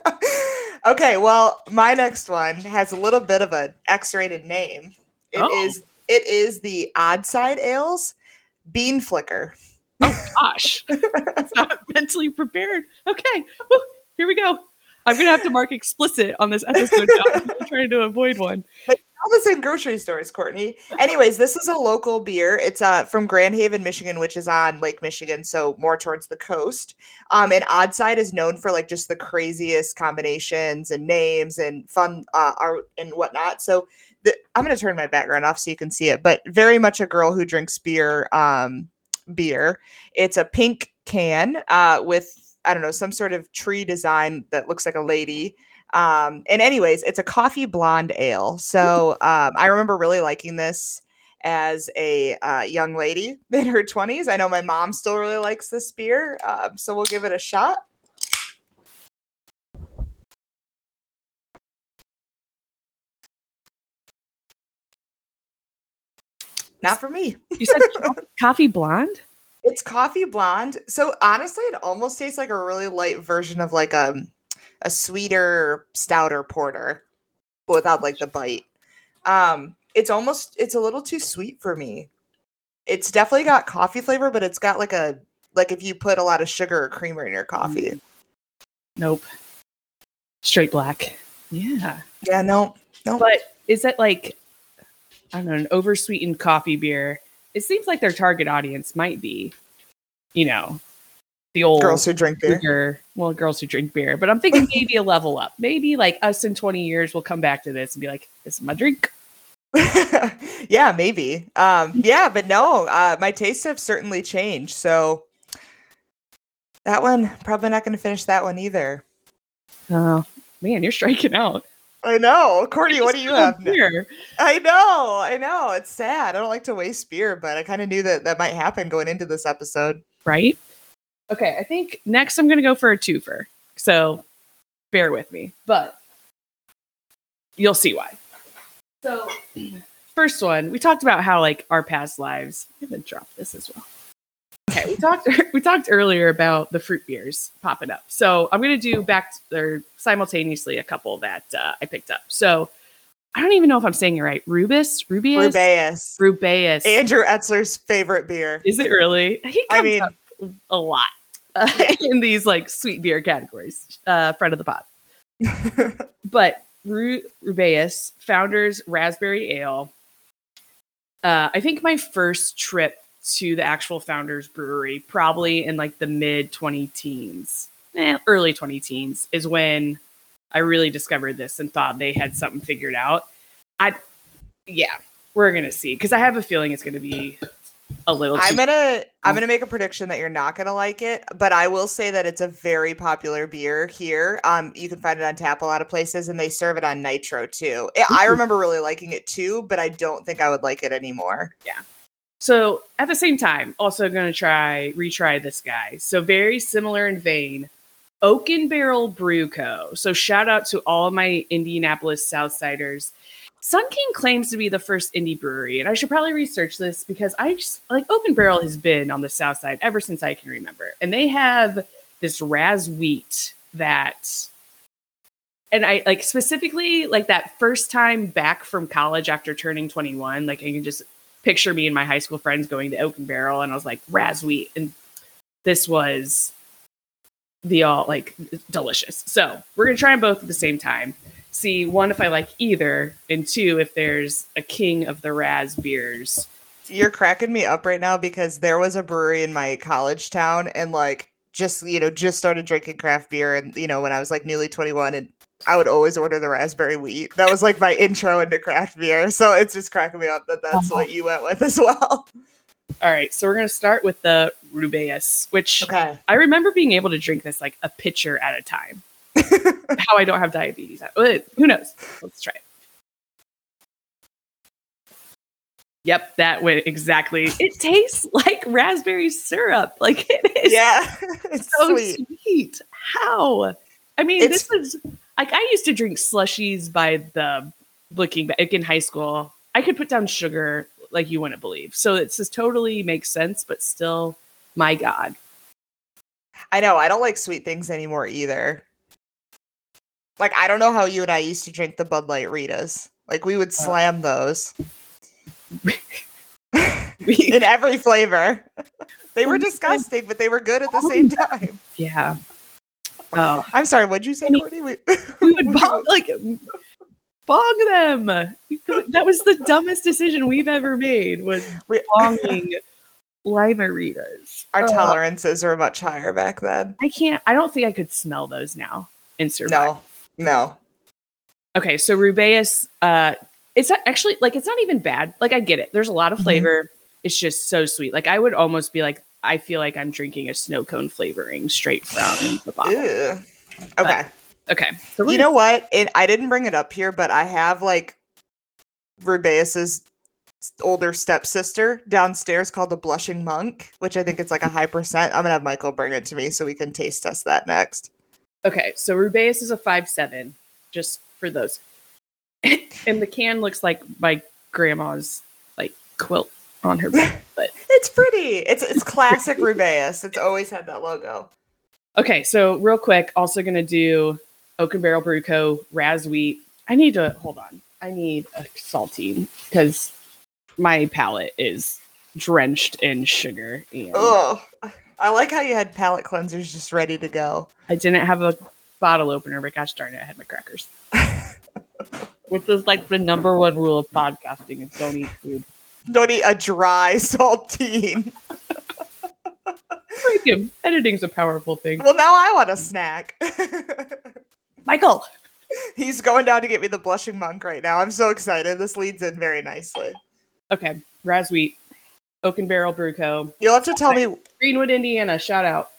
okay, well, my next one has a little bit of an X-rated name. It oh. is Oh. it is the Odd Side Ales Bean Flicker. Oh gosh, not mentally prepared. Okay, woo, here we go. I'm gonna have to mark explicit on this episode. I'm trying to avoid one. All this in grocery stores, Courtney. Anyways, this is a local beer. It's uh from Grand Haven, Michigan, which is on Lake Michigan, so more towards the coast. Um, and Oddside is known for like just the craziest combinations and names and fun uh, art and whatnot. So the, I'm gonna turn my background off so you can see it, but very much a girl who drinks beer. Um, beer. It's a pink can uh with I don't know some sort of tree design that looks like a lady. Um, and anyways, it's a coffee blonde ale. So um, I remember really liking this as a uh, young lady in her 20s. I know my mom still really likes this beer. Um, so we'll give it a shot. Not for me. You said coffee blonde. It's coffee blonde. So honestly, it almost tastes like a really light version of like a a sweeter, stouter porter, but without like the bite. Um, it's almost it's a little too sweet for me. It's definitely got coffee flavor, but it's got like a like if you put a lot of sugar or creamer in your coffee. Nope. Straight black. Yeah. Yeah, no, no. But is that like I don't know, an oversweetened coffee beer? It seems like their target audience might be, you know, the old girls who drink beer. well, girls who drink beer. But I'm thinking maybe a level up. Maybe like us in 20 years, we'll come back to this and be like, "This is my drink." yeah, maybe. Um, yeah, but no, uh, my tastes have certainly changed. So that one, probably not going to finish that one either. Oh man, you're striking out. I know. Courtney, what do you have? Beer. I know. I know. It's sad. I don't like to waste beer, but I kind of knew that that might happen going into this episode. right? Okay, I think next I'm gonna go for a twofer. So bear with me, but you'll see why. So first one, we talked about how like our past lives. I'm gonna drop this as well. Okay, we talked we talked earlier about the fruit beers popping up. So I'm gonna do back or simultaneously a couple that uh, I picked up. So I don't even know if I'm saying it right. Rubus, Rubius, Rubeus. Rubeus. Andrew Etzler's favorite beer. Is it really? He I mean, up a lot uh, in these like sweet beer categories. Uh, friend of the pod, but Ru- Rubaeus Founders Raspberry Ale. Uh, I think my first trip to the actual Founders Brewery, probably in like the mid 20 teens, eh, early 20 teens, is when I really discovered this and thought they had something figured out. I, yeah, we're gonna see because I have a feeling it's gonna be a little. I'm gonna I'm gonna make a prediction that you're not gonna like it, but I will say that it's a very popular beer here. Um, you can find it on tap a lot of places, and they serve it on nitro too. I- I remember really liking it too, but I don't think I would like it anymore. Yeah. So at the same time, also going to try retry this guy. So very similar in vein, Oaken Barrel Brew Co. So shout out to all my Indianapolis Southsiders. Sun King claims to be the first indie brewery, and I should probably research this because I just like Oaken Barrel has been on the south side ever since I can remember. And they have this raz wheat that and I like specifically like that first time back from college after turning 21, like I can just picture me and my high school friends going to Oaken Barrel and I was like raz wheat and this was the all like delicious. So, we're to try them both at the same time see one if I like either, and two if there's a king of the Raz beers. You're cracking me up right now because there was a brewery in my college town, and like just you know just started drinking craft beer, and you know when I was like newly 21, and I would always order the raspberry wheat. That was like my intro into craft beer. So it's just cracking me up that that's uh-huh. what you went with as well. All right, so we're gonna start with the Rubaeus, which okay. I remember being able to drink this like a pitcher at a time. how I don't have diabetes. Who knows? Let's try it. Yep, that went exactly. It tastes like raspberry syrup. Like it is. Yeah, it's so sweet. sweet. How? I mean, it's, this is like I used to drink slushies by the looking back in high school. I could put down sugar like you wouldn't believe. So it just totally makes sense, but still, my God. I know. I don't like sweet things anymore either. Like I don't know how you and I used to drink the Bud Light Ritas. Like we would uh. slam those. in every flavor. they were disgusting, but they were good at the same time. Yeah. Oh, I'm sorry. What'd you say, Courtney? We, we would bong, like bong them. That was the dumbest decision we've ever made. Was bonging limeritas. Our tolerances were much higher back then. I can't. I don't think I could smell those now in survival. No, no. Okay, so Rubaeus, uh, it's not actually like it's not even bad. Like I get it. There's a lot of mm-hmm. flavor. Mm-hmm. It's just so sweet. Like I would almost be like, I feel like I'm drinking a snow cone flavoring straight from the bottle. Ew. Okay. But, okay. So you know what? It, I didn't bring it up here, but I have like Rubaeus's older stepsister downstairs called the Blushing Monk, which I think it's like a high percent. I'm gonna have Michael bring it to me so we can taste test that next. Okay, so Rubaeus is a five seven, just for those. and the can looks like my grandma's like quilt on her bed, but it's pretty. It's it's classic Rubaeus. It's always had that logo. Okay, so real quick, also gonna do Oaken Barrel Brew Co. Raz Wheat. I need to hold on. I need a saltine because my palate is drenched in sugar. And oh, I like how you had palate cleansers just ready to go. I didn't have a bottle opener, but gosh darn it, I had my crackers. Which is like the number one rule of podcasting is don't eat food. Don't eat a dry saltine. Freaking editing's a powerful thing. Well, now I want a snack. Michael. He's going down to get me the blushing monk right now. I'm so excited. This leads in very nicely. Okay. Raz wheat. and Barrel Brew Co. You'll have to tell me Greenwood, Indiana. Shout out.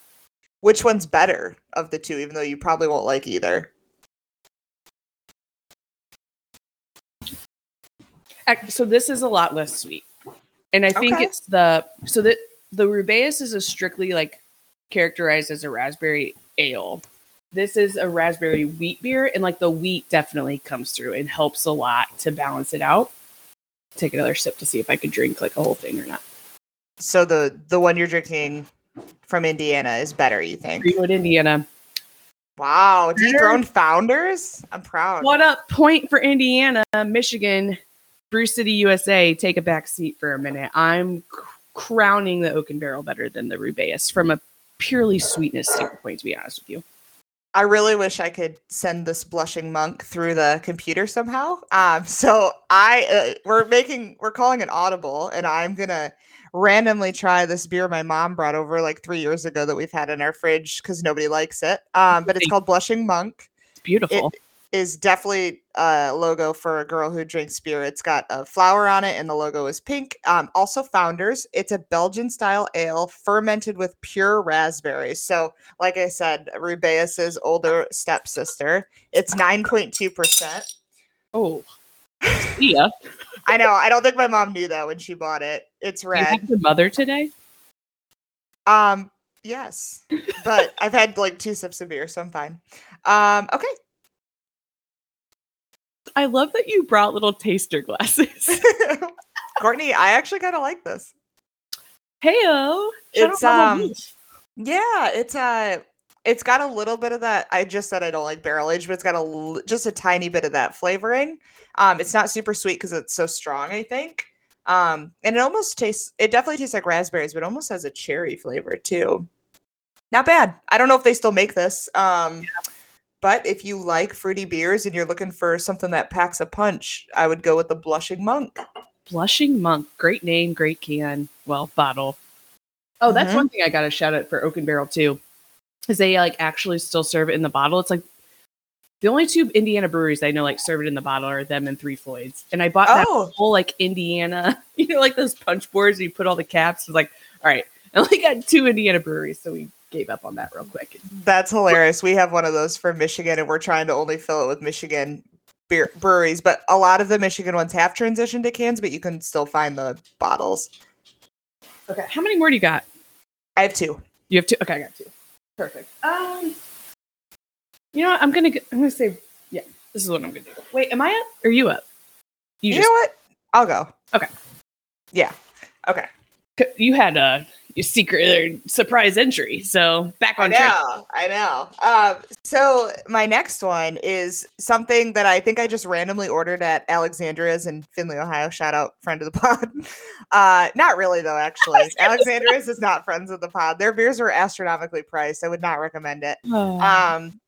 Which one's better of the two, even though you probably won't like either. So this is a lot less sweet, and I think okay. it's the so that the Rubaeus is a strictly like characterized as a raspberry ale. This is a raspberry wheat beer, and like the wheat definitely comes through and helps a lot to balance it out. Take another sip to see if I could drink like a whole thing or not. So the the one you're drinking from Indiana is better, you think? Greenwood, Indiana. Wow, dethroned founders. I'm proud. What up? Point for Indiana, Michigan, Brew City, USA. Take a back seat for a minute. I'm crowning the Oaken Barrel better than the Rubaeus from a purely sweetness standpoint. To be honest with you. I really wish I could send this blushing monk through the computer somehow. Um, so I uh, we're making we're calling it audible, and I'm gonna randomly try this beer my mom brought over like three years ago that we've had in our fridge because nobody likes it. Um, but it's called Blushing Monk. It's beautiful. It is definitely a logo for a girl who drinks beer. It's got a flower on it, and the logo is pink. Um, also, Founders. It's a Belgian style ale fermented with pure raspberries. So, like I said, Rubaeus's older stepsister. It's nine point two percent. Oh, yeah. I know. I don't think my mom knew that when she bought it. It's red. Your mother today? Um, yes. But I've had like two sips of beer, so I'm fine. Um, okay. I love that you brought little taster glasses. Courtney, I actually kind of like this. Heyo. It's um yeah, it's uh it's got a little bit of that. I just said I don't like barrel aged, but it's got a just a tiny bit of that flavoring. Um, it's not super sweet because it's so strong, I think. Um, and it almost tastes. It definitely tastes like raspberries, but almost has a cherry flavor too. Not bad. I don't know if they still make this. Um, but if you like fruity beers and you're looking for something that packs a punch, I would go with the Blushing Monk. Blushing Monk. Great name, great can. Well, bottle. Oh, that's Mhm. one thing I got to shout out for Oaken Barrel too, is they like actually still serve it in the bottle. It's like the only two Indiana breweries I know like serve it in the bottle are them and Three Floyds. And I bought that Oh. whole like Indiana, you know, like those punch boards. where You put all the caps. It's like, all right, I only got two Indiana breweries, so we gave up on that real quick. That's hilarious. We have one of those for Michigan, and we're trying to only fill it with Michigan beer breweries. But a lot of the Michigan ones have transitioned to cans, but you can still find the bottles. Okay, how many more do you got? I have two. You have two. Okay, I got two. Perfect. Um, you know, what? I'm gonna. I'm gonna say, yeah. This is what I'm gonna do. Wait, am I up? Or are you up? You, You, know what? I'll go. Okay. Yeah. Okay. you had a your secret or surprise entry, so back I on track. know. I know. Um, so my next one is something that I think I just randomly ordered at Alexandria's in Findlay, Ohio. Shout out, friend of the pod. Uh, not really though. Actually, Alexandria's is not friends of the pod. Their beers were astronomically priced. I would not recommend it. Oh. Um,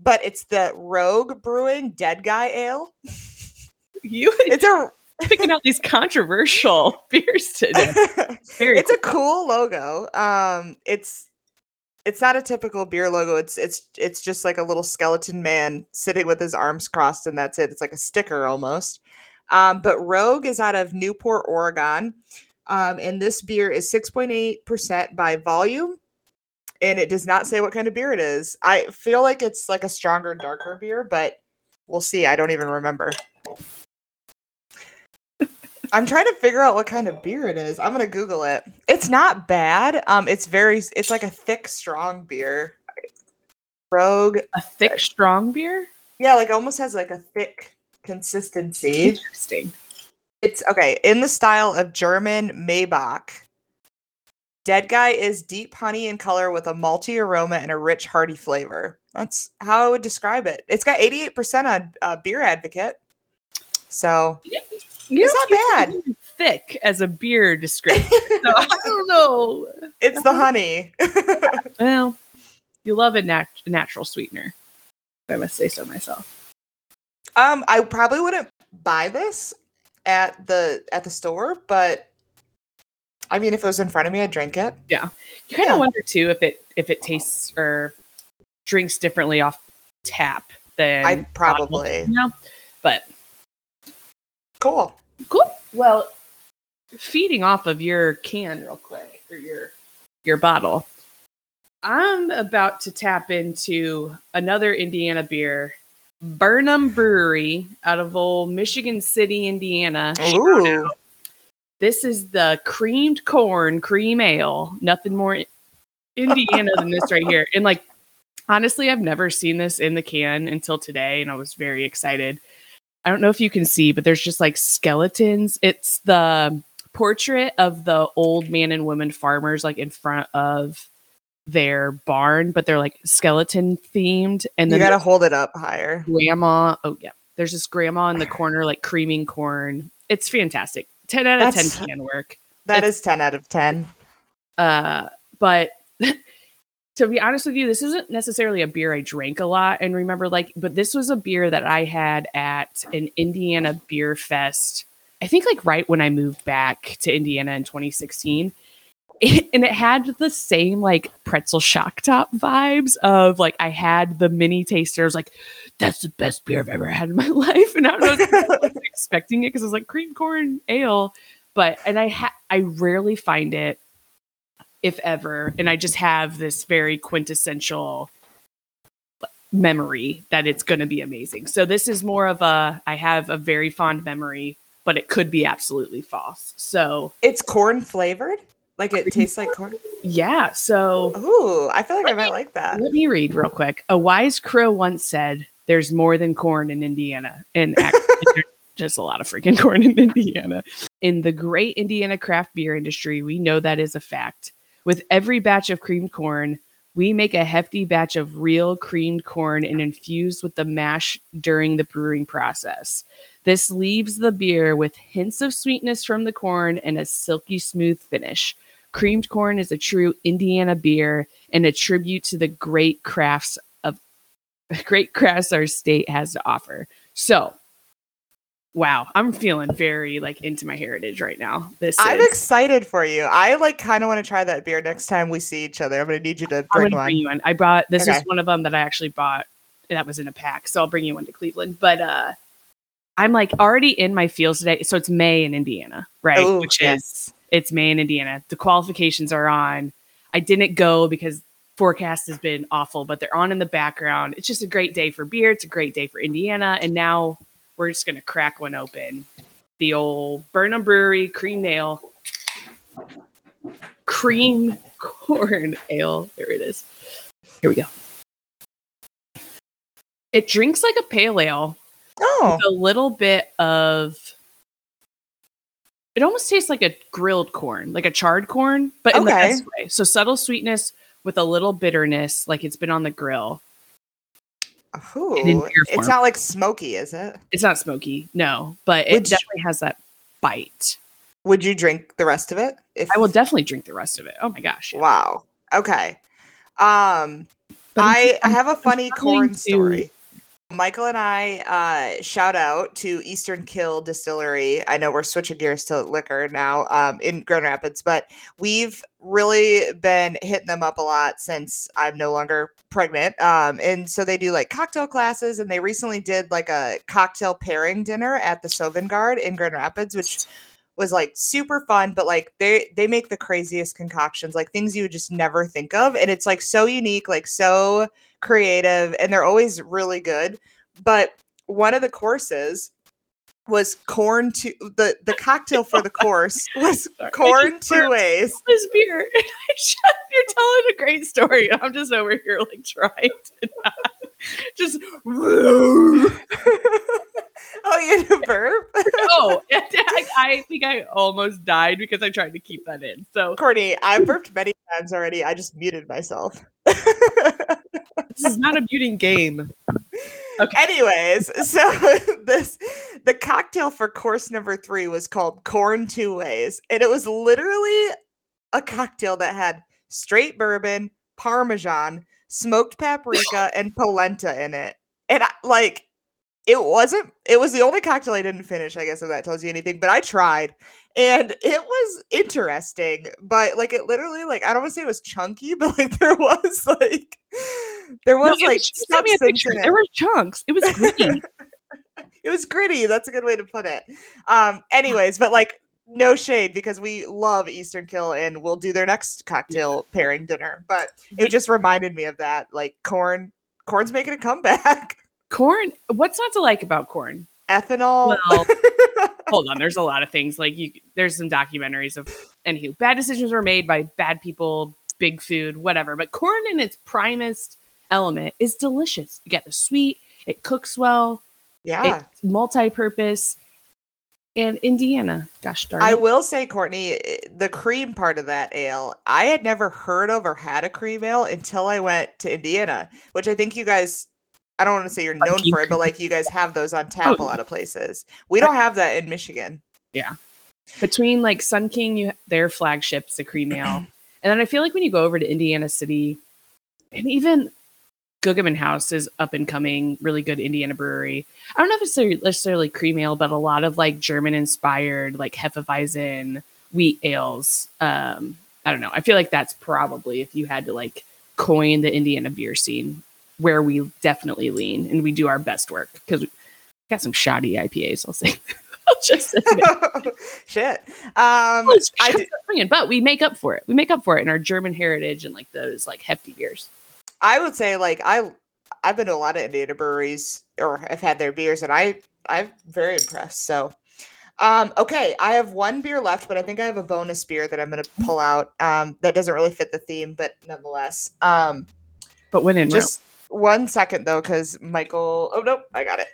but it's the Rogue Brewing Dead Guy Ale. you It's a picking out these controversial beers today. Very it's a cool logo. Um, it's it's not a typical beer logo. It's it's it's just like a little skeleton man sitting with his arms crossed, and that's it. It's like a sticker almost. Um, but Rogue is out of Newport, Oregon, um, and this beer is six point eight percent by volume, and it does not say what kind of beer it is. I feel like it's like a stronger, darker beer, but we'll see. I don't even remember. I'm trying to figure out what kind of beer it is. I'm gonna Google it. It's not bad. Um, it's very. It's like a thick, strong beer. Rogue. a thick, strong beer. Yeah, like almost has like a thick consistency. Interesting. It's okay in the style of German Maibock. Dead Guy is deep honey in color with a malty aroma and a rich, hearty flavor. That's how I would describe it. It's got 88% on uh, Beer Advocate. So You It's not word Thick as a beer description. so I don't know. it's the honey. Well, you love a nat- natural sweetener. I must say so myself. Um, I probably wouldn't buy this at the at the store, but I mean, if it was in front of me, I'd drink it. Yeah, you kind of Yeah. wonder too if it if it tastes or drinks differently off tap than I probably you know? But cool. cool. Well, feeding off of your can real quick or your your bottle. I'm about to tap into another Indiana beer, Burn 'Em Brewery out of old Michigan City, Indiana. Ooh, This is the creamed corn cream ale. Nothing more Indiana than this right here. And like honestly, I've never seen this in the can until today, and I was very excited. I don't know if you can see, but there's just like skeletons. It's the portrait of the old man and woman farmers like in front of their barn, but they're like skeleton themed. And then you gotta hold it up higher. grandma. Oh yeah, there's this grandma in the corner like creaming corn. It's fantastic. Ten out of That's- ten can work. That is ten out of ten. Uh, but to be honest with you, this isn't necessarily a beer I drank a lot and remember like, but this was a beer that I had at an Indiana Beer Fest. I think like right when I moved back to Indiana in 2016. and it had the same like pretzel shock top vibes of like I had the mini taster. I was like, that's the best beer I've ever had in my life. And I don't know if I wasn't expecting it because it was like cream corn ale. But and I ha- I rarely find it, if ever, and I just have this very quintessential memory that it's going to be amazing. So this is more of a I have a very fond memory, but it could be absolutely false. So It's corn flavored. Like it tastes like corn. yeah, so Ooh, I feel like I might like that. Let me read real quick. A wise crow once said, there's more than corn in Indiana, and actually, there's just a lot of freaking corn in Indiana. In the great Indiana craft beer industry, we know that is a fact. With every batch of creamed corn, we make a hefty batch of real creamed corn and infuse with the mash during the brewing process. This leaves the beer with hints of sweetness from the corn and a silky smooth finish. Creamed corn is a true Indiana beer and a tribute to the great crafts of great crafts our state has to offer. So, wow, I'm feeling very like into my heritage right now. This I'm is, excited for you. I like kind of want to try that beer next time we see each other. I'm gonna need you to bring one. bring you one. I brought this Okay. is one of them that I actually bought that was in a pack, so I'll bring you one to Cleveland. But uh I'm like already in my fields today. So it's May in Indiana, right? Ooh, Which is yes. it's May in Indiana. The qualifications are on. I didn't go because forecast has been awful, but they're on in the background. It's just a great day for beer. It's a great day for Indiana. And now we're just gonna crack one open. The old Burn 'Em Brewery cream ale. Cream corn ale. There it is. Here we go. It drinks like a pale ale Oh, with a little bit of it almost tastes like a grilled corn, like a charred corn, but in the best way. So subtle sweetness with a little bitterness, like it's been on the grill. Ooh, it's not like smoky, is it? It's not smoky, no, but it Would definitely has that bite. Would you drink the rest of it? If I will definitely drink the rest of it. Oh my gosh. yeah. Wow. Okay. Um, I, I have a funny corn to- story. Michael and I uh, shout out to Eastern Kille Distillery. I know we're switching gears to liquor now um, in Grand Rapids, but we've really been hitting them up a lot since I'm no longer pregnant. Um, and so they do like cocktail classes, and they recently did like a cocktail pairing dinner at the Sovengard in Grand Rapids, which was like super fun but like they they make the craziest concoctions like things you would just never think of and it's like so unique like so creative and they're always really good but one of the courses was corn to the the cocktail for the course was Sorry, corn two ways This beer. You're telling a great story. I'm just over here like trying to not just oh you had a burp oh, I, I think I almost died because I tried to keep that in. So courtney I've burped many times already i just muted myself this is not a muting game. Okay. Anyways, so this the cocktail for course number three was called Corn Two Ways, and it was literally a cocktail that had straight bourbon, parmesan, smoked paprika, and polenta in it. And I, like, it wasn't. It was the only cocktail I didn't finish. I guess if that tells you anything, but I tried, and it was interesting. But like, it literally like I don't want to say it was chunky, but like there was like there was No, like was- you me a picture. There were chunks. It was gritty. it was gritty. That's a good way to put it. Um, anyways, but like no shade because we love Eastern Kille and we'll do their next cocktail pairing dinner. But it just reminded me of that. Like corn, corn's making a comeback. corn. What's not to like about corn? Ethanol. Well, hold on. There's a lot of things. Like you, there's some documentaries of anywho bad decisions were made by bad people, big food, whatever. But corn in its primest element is delicious. You get the sweet. It cooks well. yeah. It's multi-purpose. And Indiana, gosh darn I will say, Courtney, eh, the cream part of that ale, I had never heard of or had a cream ale until I went to Indiana, which I think you guys, I don't want to say you're known for it, but like you guys have those on tap a Oh. lot of places. We don't have that in Michigan. Yeah. Between like Sun King, you their flagship's the cream ale, and then I feel like when you go over to Indiana City, and even Guggman Haus is up and coming, really good Indiana brewery. I don't know if it's necessarily- necessarily cream ale, but a lot of like German inspired, like Hefeweizen wheat ales. Um, I don't know. I feel like that's probably if you had to like coin the Indiana beer scene, where we definitely lean and we do our best work because we got some shoddy IPAs. I'll say. I'll just. Shit. Um, I just d- bringing, but we make up for it. We make up for it in our German heritage and like those like hefty beers. I would say like I I've been to a lot of Indiana breweries or I've had their beers and I I'm very impressed. So um okay, I have one beer left, but I think I have a bonus beer that I'm gonna pull out. Um that doesn't really fit the theme, but nonetheless. Um But when in Rome, just one second though, because Michael. Oh nope, I got it.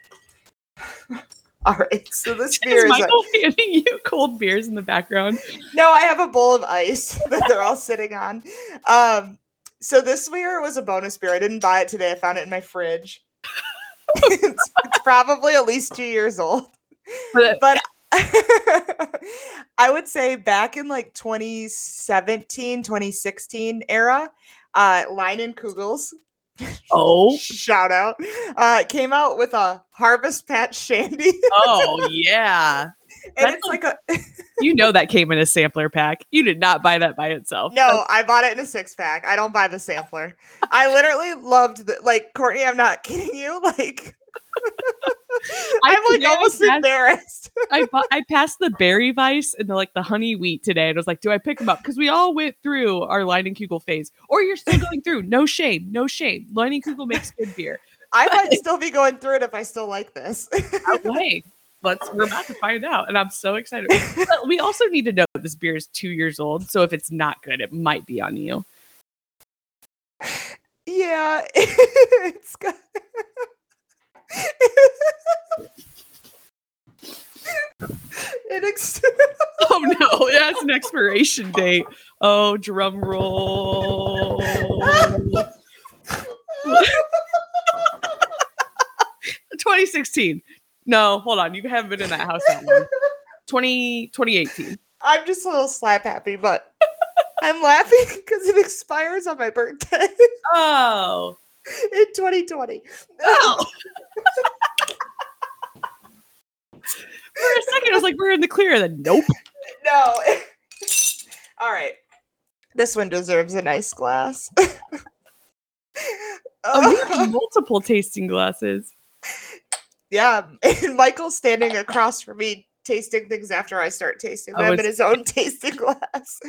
All right, so this beer Is is. Michael handing you cold beers in the background? no, I have a bowl of ice that they're all sitting on. Um, so this beer was a bonus beer. I didn't buy it today. I found it in my fridge. it's, it's probably at least two years old. But- But I would say back in like 2017, 2016 era, uh, Leinenkugel's, Oh, shout out, uh, came out with a Harvest Patch Shandy. oh yeah. and That's it's like a You know that came in a sampler pack. You did not buy that by itself. No, I bought it in a six pack. I don't buy the sampler. I literally loved the like Courtney. I'm not kidding you. Like, I'm like I almost passed- embarrassed. I I passed the Berry Weiss and the like the honey wheat today, and I was like, "Do I pick them up?" Because we all went through our Leinenkugel phase, or you're still going through. No shame, no shame. Line and Kugel makes good beer. I might still be going through it if I still like this. Hey, let's we're about to find out, and I'm so excited. But we also need to know that this beer is two years old, so if it's not good, it might be on you. yeah, it's got. it ex- Oh no, it has an expiration date. Oh, drum roll. 2016. No, hold on. You haven't been in that house that long. 20, 2018. I'm just a little slap happy, but I'm laughing because it expires on my birthday Oh. in 2020. Oh. For a second, I was like, we're in the clear. Then nope. No. All right. This one deserves a nice glass. Oh, we have multiple tasting glasses. yeah. And Michael's standing across from me tasting things after I start tasting Oh, them in his own tasting glass.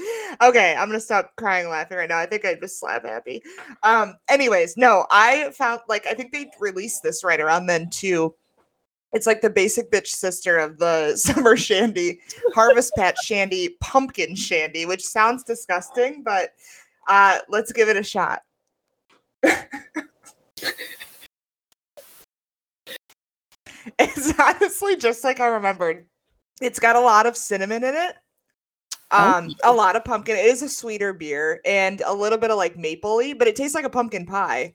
okay, I'm gonna stop crying laughing right now. I think I just slap happy. Um, anyways, no, I found like I think they released this right around then too. It's like the basic bitch sister of the summer shandy, harvest patch shandy, pumpkin shandy, which sounds disgusting, but uh let's give it a shot. it's honestly just like I remembered. It's got a lot of cinnamon in it. Um, a lot of pumpkin. It is a sweeter beer and a little bit of like mapley, but it tastes like a pumpkin pie.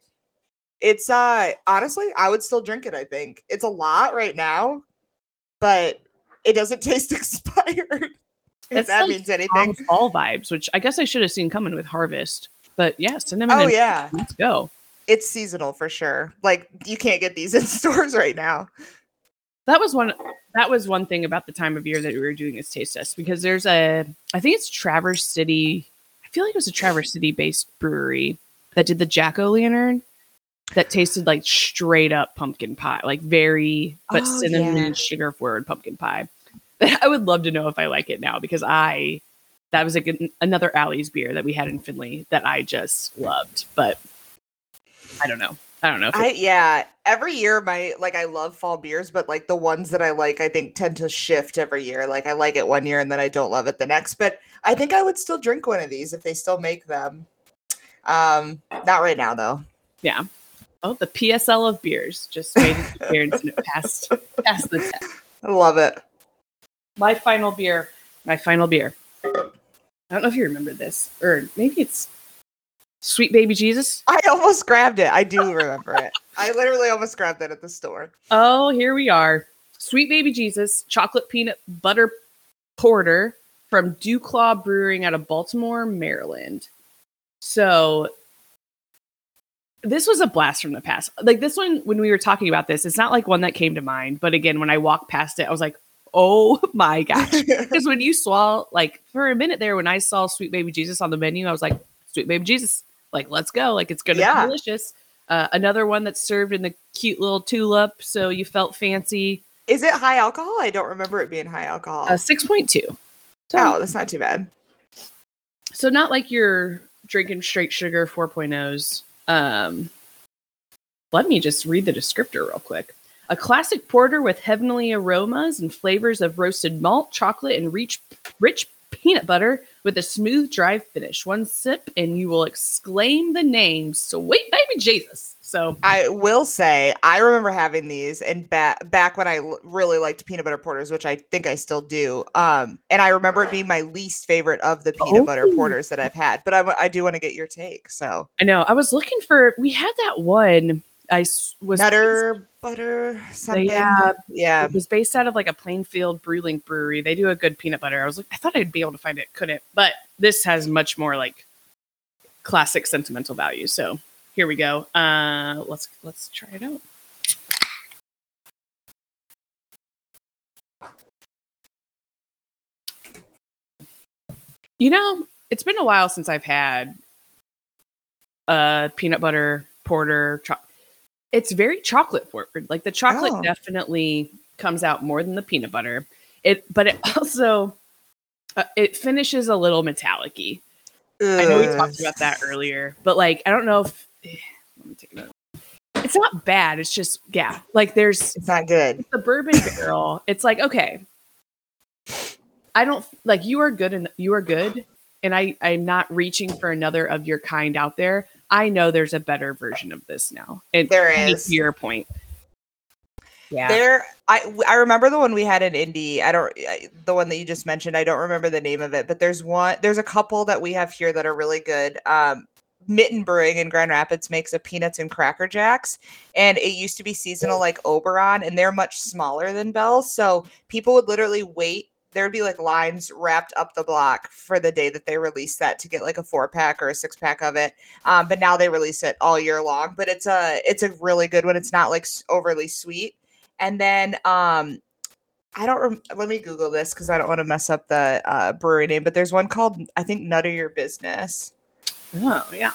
It's uh honestly, I would still drink it, I think. It's a lot right now, but it doesn't taste expired. If that like means anything. Fall vibes, which I guess I should have seen coming with Harvest. But yeah, cinnamon. Oh yeah. Let's go. It's seasonal for sure. Like you can't get these in stores right now. That was one. That was one thing about the time of year that we were doing this taste test because there's a. I think it's Traverse City. I feel like it was a Traverse City based brewery that did the Jack O' Lantern that tasted like straight up pumpkin pie, like very but Oh, cinnamon yeah. and sugar forward pumpkin pie. I would love to know if I like it now because I that was like an, another Alley's beer that we had in Findlay that I just loved, but I don't know. I don't know. I yeah, every year my like I love fall beers, but like the ones that I like I think tend to shift every year. Like I like it one year and then I don't love it the next. But I think I would still drink one of these if they still make them. Um not right now though. Yeah. Oh, the PSL of beers just made its appearance and it passed passed the test. I love it. My final beer. My final beer. I don't know if you remember this, or maybe it's Sweet Baby Jesus. I almost grabbed it. I do remember it. I literally almost grabbed it at the store. Oh, here we are. Sweet Baby Jesus, chocolate peanut butter porter from DuClaw Brewing out of Baltimore, Maryland. So this was a blast from the past. Like this one, when we were talking about this, it's not like one that came to mind. But again, when I walked past it, I was like, oh my gosh. Because when you saw, like, for a minute there, when I saw Sweet Baby Jesus on the menu, I was like, Sweet Baby Jesus, like, let's go. Like, it's going to Yeah. be delicious. Uh, another one that's served in the cute little tulip, so you felt fancy. Is it high alcohol? I don't remember it being high alcohol. Uh, 6.2. So, oh, that's not too bad. so not like you're drinking straight sugar 4.0s. Um, let me just read the descriptor real quick. A classic porter with heavenly aromas and flavors of roasted malt, chocolate, and rich, rich peanut butter with a smooth, dry finish. One sip, and you will exclaim the name "Sweet Baby Jesus." So I will say I remember having these and back back when I l- really liked peanut butter porters, which I think I still do. Um, and I remember it being my least favorite of the peanut butter Oh. porters that I've had. But I, I do want to get your take. So I know I was looking for. We had that one. I was nutter butter something. yeah, yeah. It was based out of like a Plainfield Brewling brewery. They do a good peanut butter. I was like, I thought I'd be able to find it, couldn't. But this has much more like classic sentimental value. So here we go. Uh, let's let's try it out. You know, it's been a while since I've had a peanut butter porter. Cho- it's very chocolate forward. Like the chocolate Oh. definitely comes out more than the peanut butter. It, but it also uh, it finishes a little metallic-y. I know we talked about that earlier, but like I don't know if eh, let me take a minute. It's not bad. It's just yeah, like there's It's not good. the bourbon barrel. It's like okay, I don't like you are good and you are good, and I I'm not reaching for another of your kind out there. I know there's a better version of this now. And There to your point. Yeah. There, I I remember the one we had in Indy. I don't I, the one that you just mentioned. I don't remember the name of it, but there's one. There's a couple that we have here that are really good. Um, Mitten Brewing in Grand Rapids makes a peanuts and cracker jacks, and it used to be seasonal like Oberon, and they're much smaller than Bell's. So people would literally wait. There would be like lines wrapped up the block for the day that they release that to get like a four pack or a six pack of it. Um, but now they release it all year long. But it's a it's a really good one. It's not like overly sweet. And then um I don't rem- let me Google this because I don't want to mess up the uh, brewery name, but there's one called I think Nut of Your Business. Oh yeah.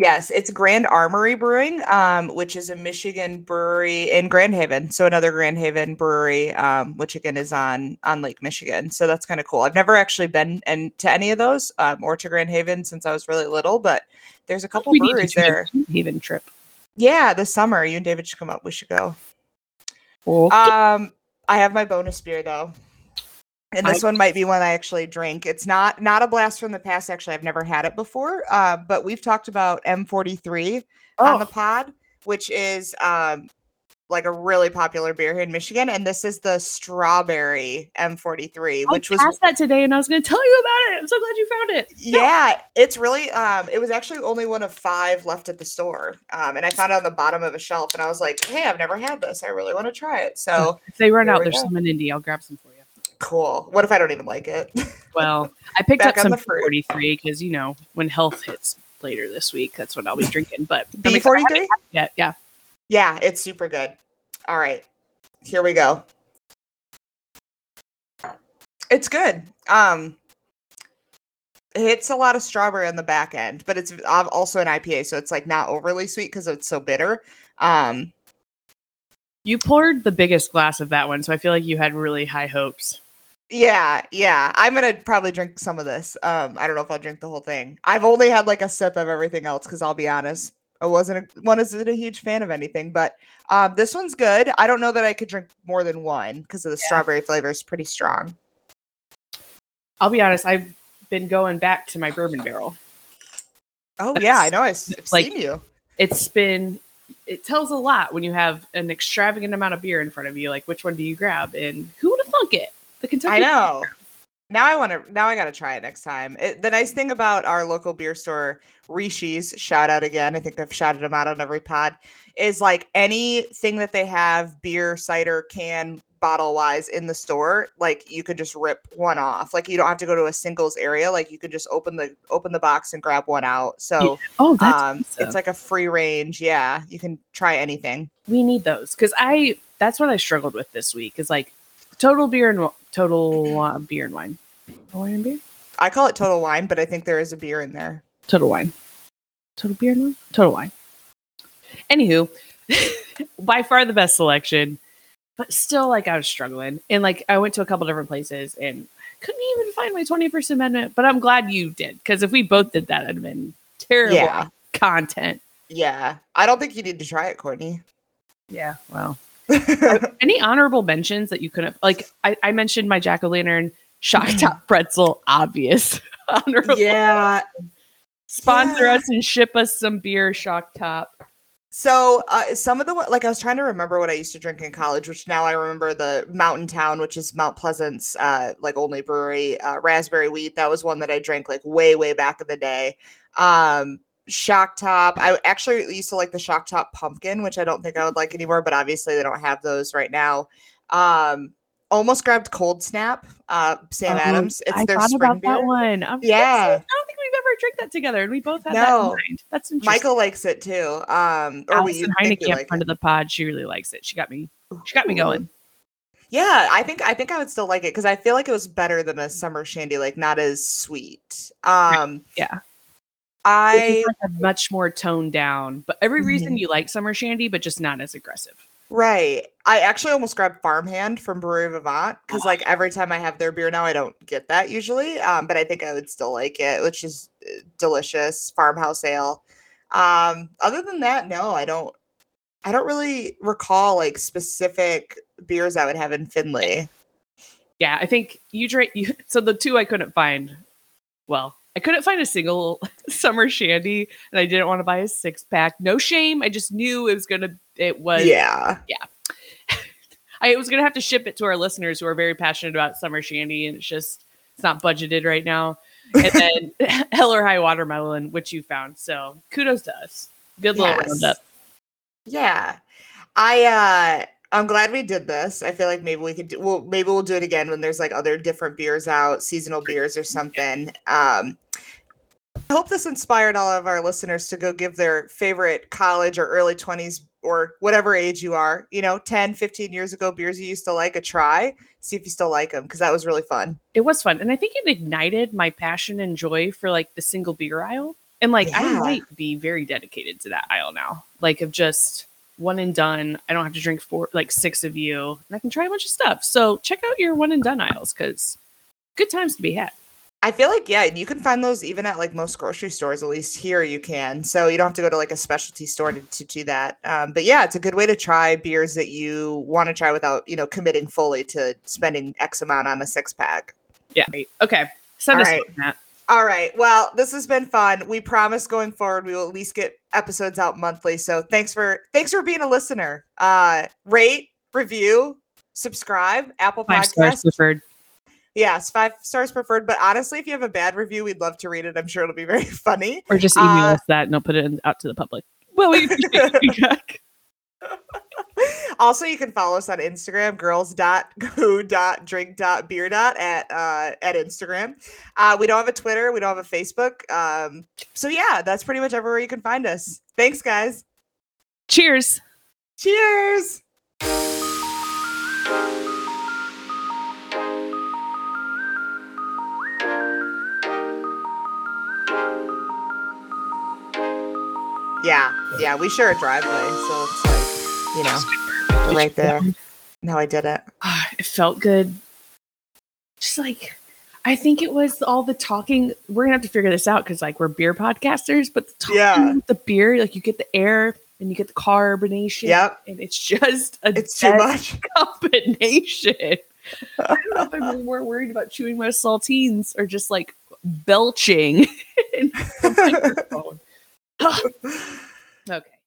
Yes, it's Grand Armory Brewing, um, which is a Michigan brewery in Grand Haven. So another Grand Haven brewery, um, which again is on on Lake Michigan. So that's kind of cool. I've never actually been and to any of those um, or to Grand Haven since I was really little, but there's a couple We breweries there. Haven trip. Yeah, this summer you and David should come up. We should go. Okay. Um, I have my bonus beer though, and this I- one might be one I actually drink. It's not not a blast from the past. Actually, I've never had it before. Uh, but we've talked about M43 on the Oh, pod, which is um like a really popular beer here in Michigan, and this is the strawberry M43, I which was that today, and I was going to tell you about it. I'm so glad you found it. yeah, it's really um it was actually only one of five left at the store. Um and I found it on the bottom of a shelf and I was like, "Hey, I've never had this. I really want to try it." So, If they run out, there's go. some in Indy. I'll grab some for you. Cool. What if I don't even like it? Well, I picked up some 43 because you know when health hits later this week, that's what I'll be drinking. But B43? excited- I haven't had it yet, yeah. Yeah, it's super good. All right. Here we go. It's good. Um it hits a lot of strawberry on the back end, but it's also an IPA, so it's like not overly sweet because it's so bitter. Um You poured the biggest glass of that one, so I feel like you had really high hopes. Yeah, yeah. I'm gonna probably drink some of this. Um, I don't know if I'll drink the whole thing. I've only had like a sip of everything else because I'll be honest, I wasn't a, one isn't a huge fan of anything, but um, this one's good. I don't know that I could drink more than one because of the Yeah. strawberry flavor is pretty strong. I'll be honest, I've been going back to my bourbon barrel. Oh yeah, I know. I've I've like- seen you. It's been it tells a lot when you have an extravagant amount of beer in front of you. Like which one do you grab? And who would have thunk it? The Kentucky. I know. Now I want to. Now I got to try it next time. It, the nice thing about our local beer store, Rishi's, shout out again. I think I've shouted them out on every pod. Is like anything that they have, beer, cider, can, bottle wise in the store, like you could just rip one off. Like you don't have to go to a singles area. Like you could just open the open the box and grab one out. So Oh, that's um, awesome. it's like a free range. Yeah, you can try anything. we need those because I that's what I struggled with this week is like total beer and total uh, beer and wine. Wine and beer. I call it total wine, but I think there is a beer in there. Total wine. Total beer and wine. Total wine. Anywho, by far the best selection, but still like I was struggling and like I went to a couple different places and couldn't even find my 21st amendment. But I'm glad you did because if we both did that, it'd have been terrible Yeah. content. Yeah, I don't think you need to try it, Courtney. Yeah. Well, Any honorable mentions that you could have? like? I, I mentioned my jack o' lantern shock top pretzel, obvious. honorable. yeah. Sponsor Yeah. us and ship us some beer, shock top. So uh, some of the like I was trying to remember what I used to drink in college, which now I remember the Mountain Town, which is Mount Pleasant's uh, like only brewery, uh, raspberry wheat. That was one that I drank like way way back in the day. Um, Shock Top. I actually used to like the Shock Top Pumpkin, which I don't think I would like anymore, but obviously they don't have those right now. Um, almost grabbed Cold Snap. Uh, Sam Um, Adams. It's I their thought about that beer. one. Um, Yeah. I don't think we've ever drank that together, and we both had that in mind. That's interesting. Michael likes it too. Um, or Allison we Heineke, like friend it. of the pod, she really likes it. She got me. She got me going. Yeah, I think I think I would still like it because I feel like it was better than a summer shandy, like not as sweet. Um, Yeah. I It's like a much more toned down, but every reason Mhm. you like summer shandy, but just not as aggressive. right. I actually almost grabbed Farmhand from Brewery Vivant because like every time I have their beer now, I don't get that usually. Um, but I think I would still like it, which is uh, delicious farmhouse ale. Um, other than that, no, I don't. I don't really recall like specific beers I would have in Findlay. Yeah, I think you drink. You, so the two I couldn't find. Well, I couldn't find a single summer shandy, and I didn't want to buy a six pack. No shame. I just knew it was gonna. It was. yeah. Yeah. I was gonna have to ship it to our listeners who are very passionate about summer shandy, and it's just it's not budgeted right now. And then Hell or High Watermelon, which you found. So kudos to us. Good little Yes. roundup. Yeah. I uh I'm glad we did this. I feel like maybe we could do well maybe we'll do it again when there's like other different beers out, seasonal beers or something. Um I hope this inspired all of our listeners to go give their favorite college or early 20s or whatever age you are, you know, 10, 15 years ago beers you used to like a try, see if you still like them because that was really fun. It was fun, and I think it ignited my passion and joy for like the single beer aisle. And like I might be very dedicated to that aisle now. Like of just one and done. I don't have to drink four like six of you, and I can try a bunch of stuff. So check out your one and done aisles because good times to be had. I feel like yeah, you can find those even at like most grocery stores. At least here you can. So you don't have to go to like a specialty store to, to do that. Um, but yeah, it's a good way to try beers that you want to try without you know committing fully to spending X amount on a six pack. Yeah. Okay. Send All us right. one, Matt. All right. Well, this has been fun. We promise going forward we will at least get episodes out monthly. So thanks for thanks for being a listener. Uh, rate, review, subscribe, Apple Five stars Podcasts. Yes, five stars preferred. But honestly, if you have a bad review, we'd love to read it. I'm sure it'll be very funny. Or just email Uh, us that and I'll put it in, out to the public. Well, we appreciate feedback. also, you can follow us on Instagram, girls.who.drink.beer. at uh, at Instagram. Uh, we don't have a Twitter, we don't have a Facebook. Um, so yeah, that's pretty much everywhere you can find us. Thanks, guys. Cheers. Cheers. Yeah, yeah, we share a driveway, so it's like, you know, we're right there. No, I did it. Ah, it felt good. Just like I think it was all the talking. We're gonna have to figure this out because like we're beer podcasters, but the talking Yeah. the beer, like you get the air and you get the carbonation. Yep. And it's just a It's too much. combination. I don't know if I'm more worried about chewing my saltines or just like belching. in the microphone. okay.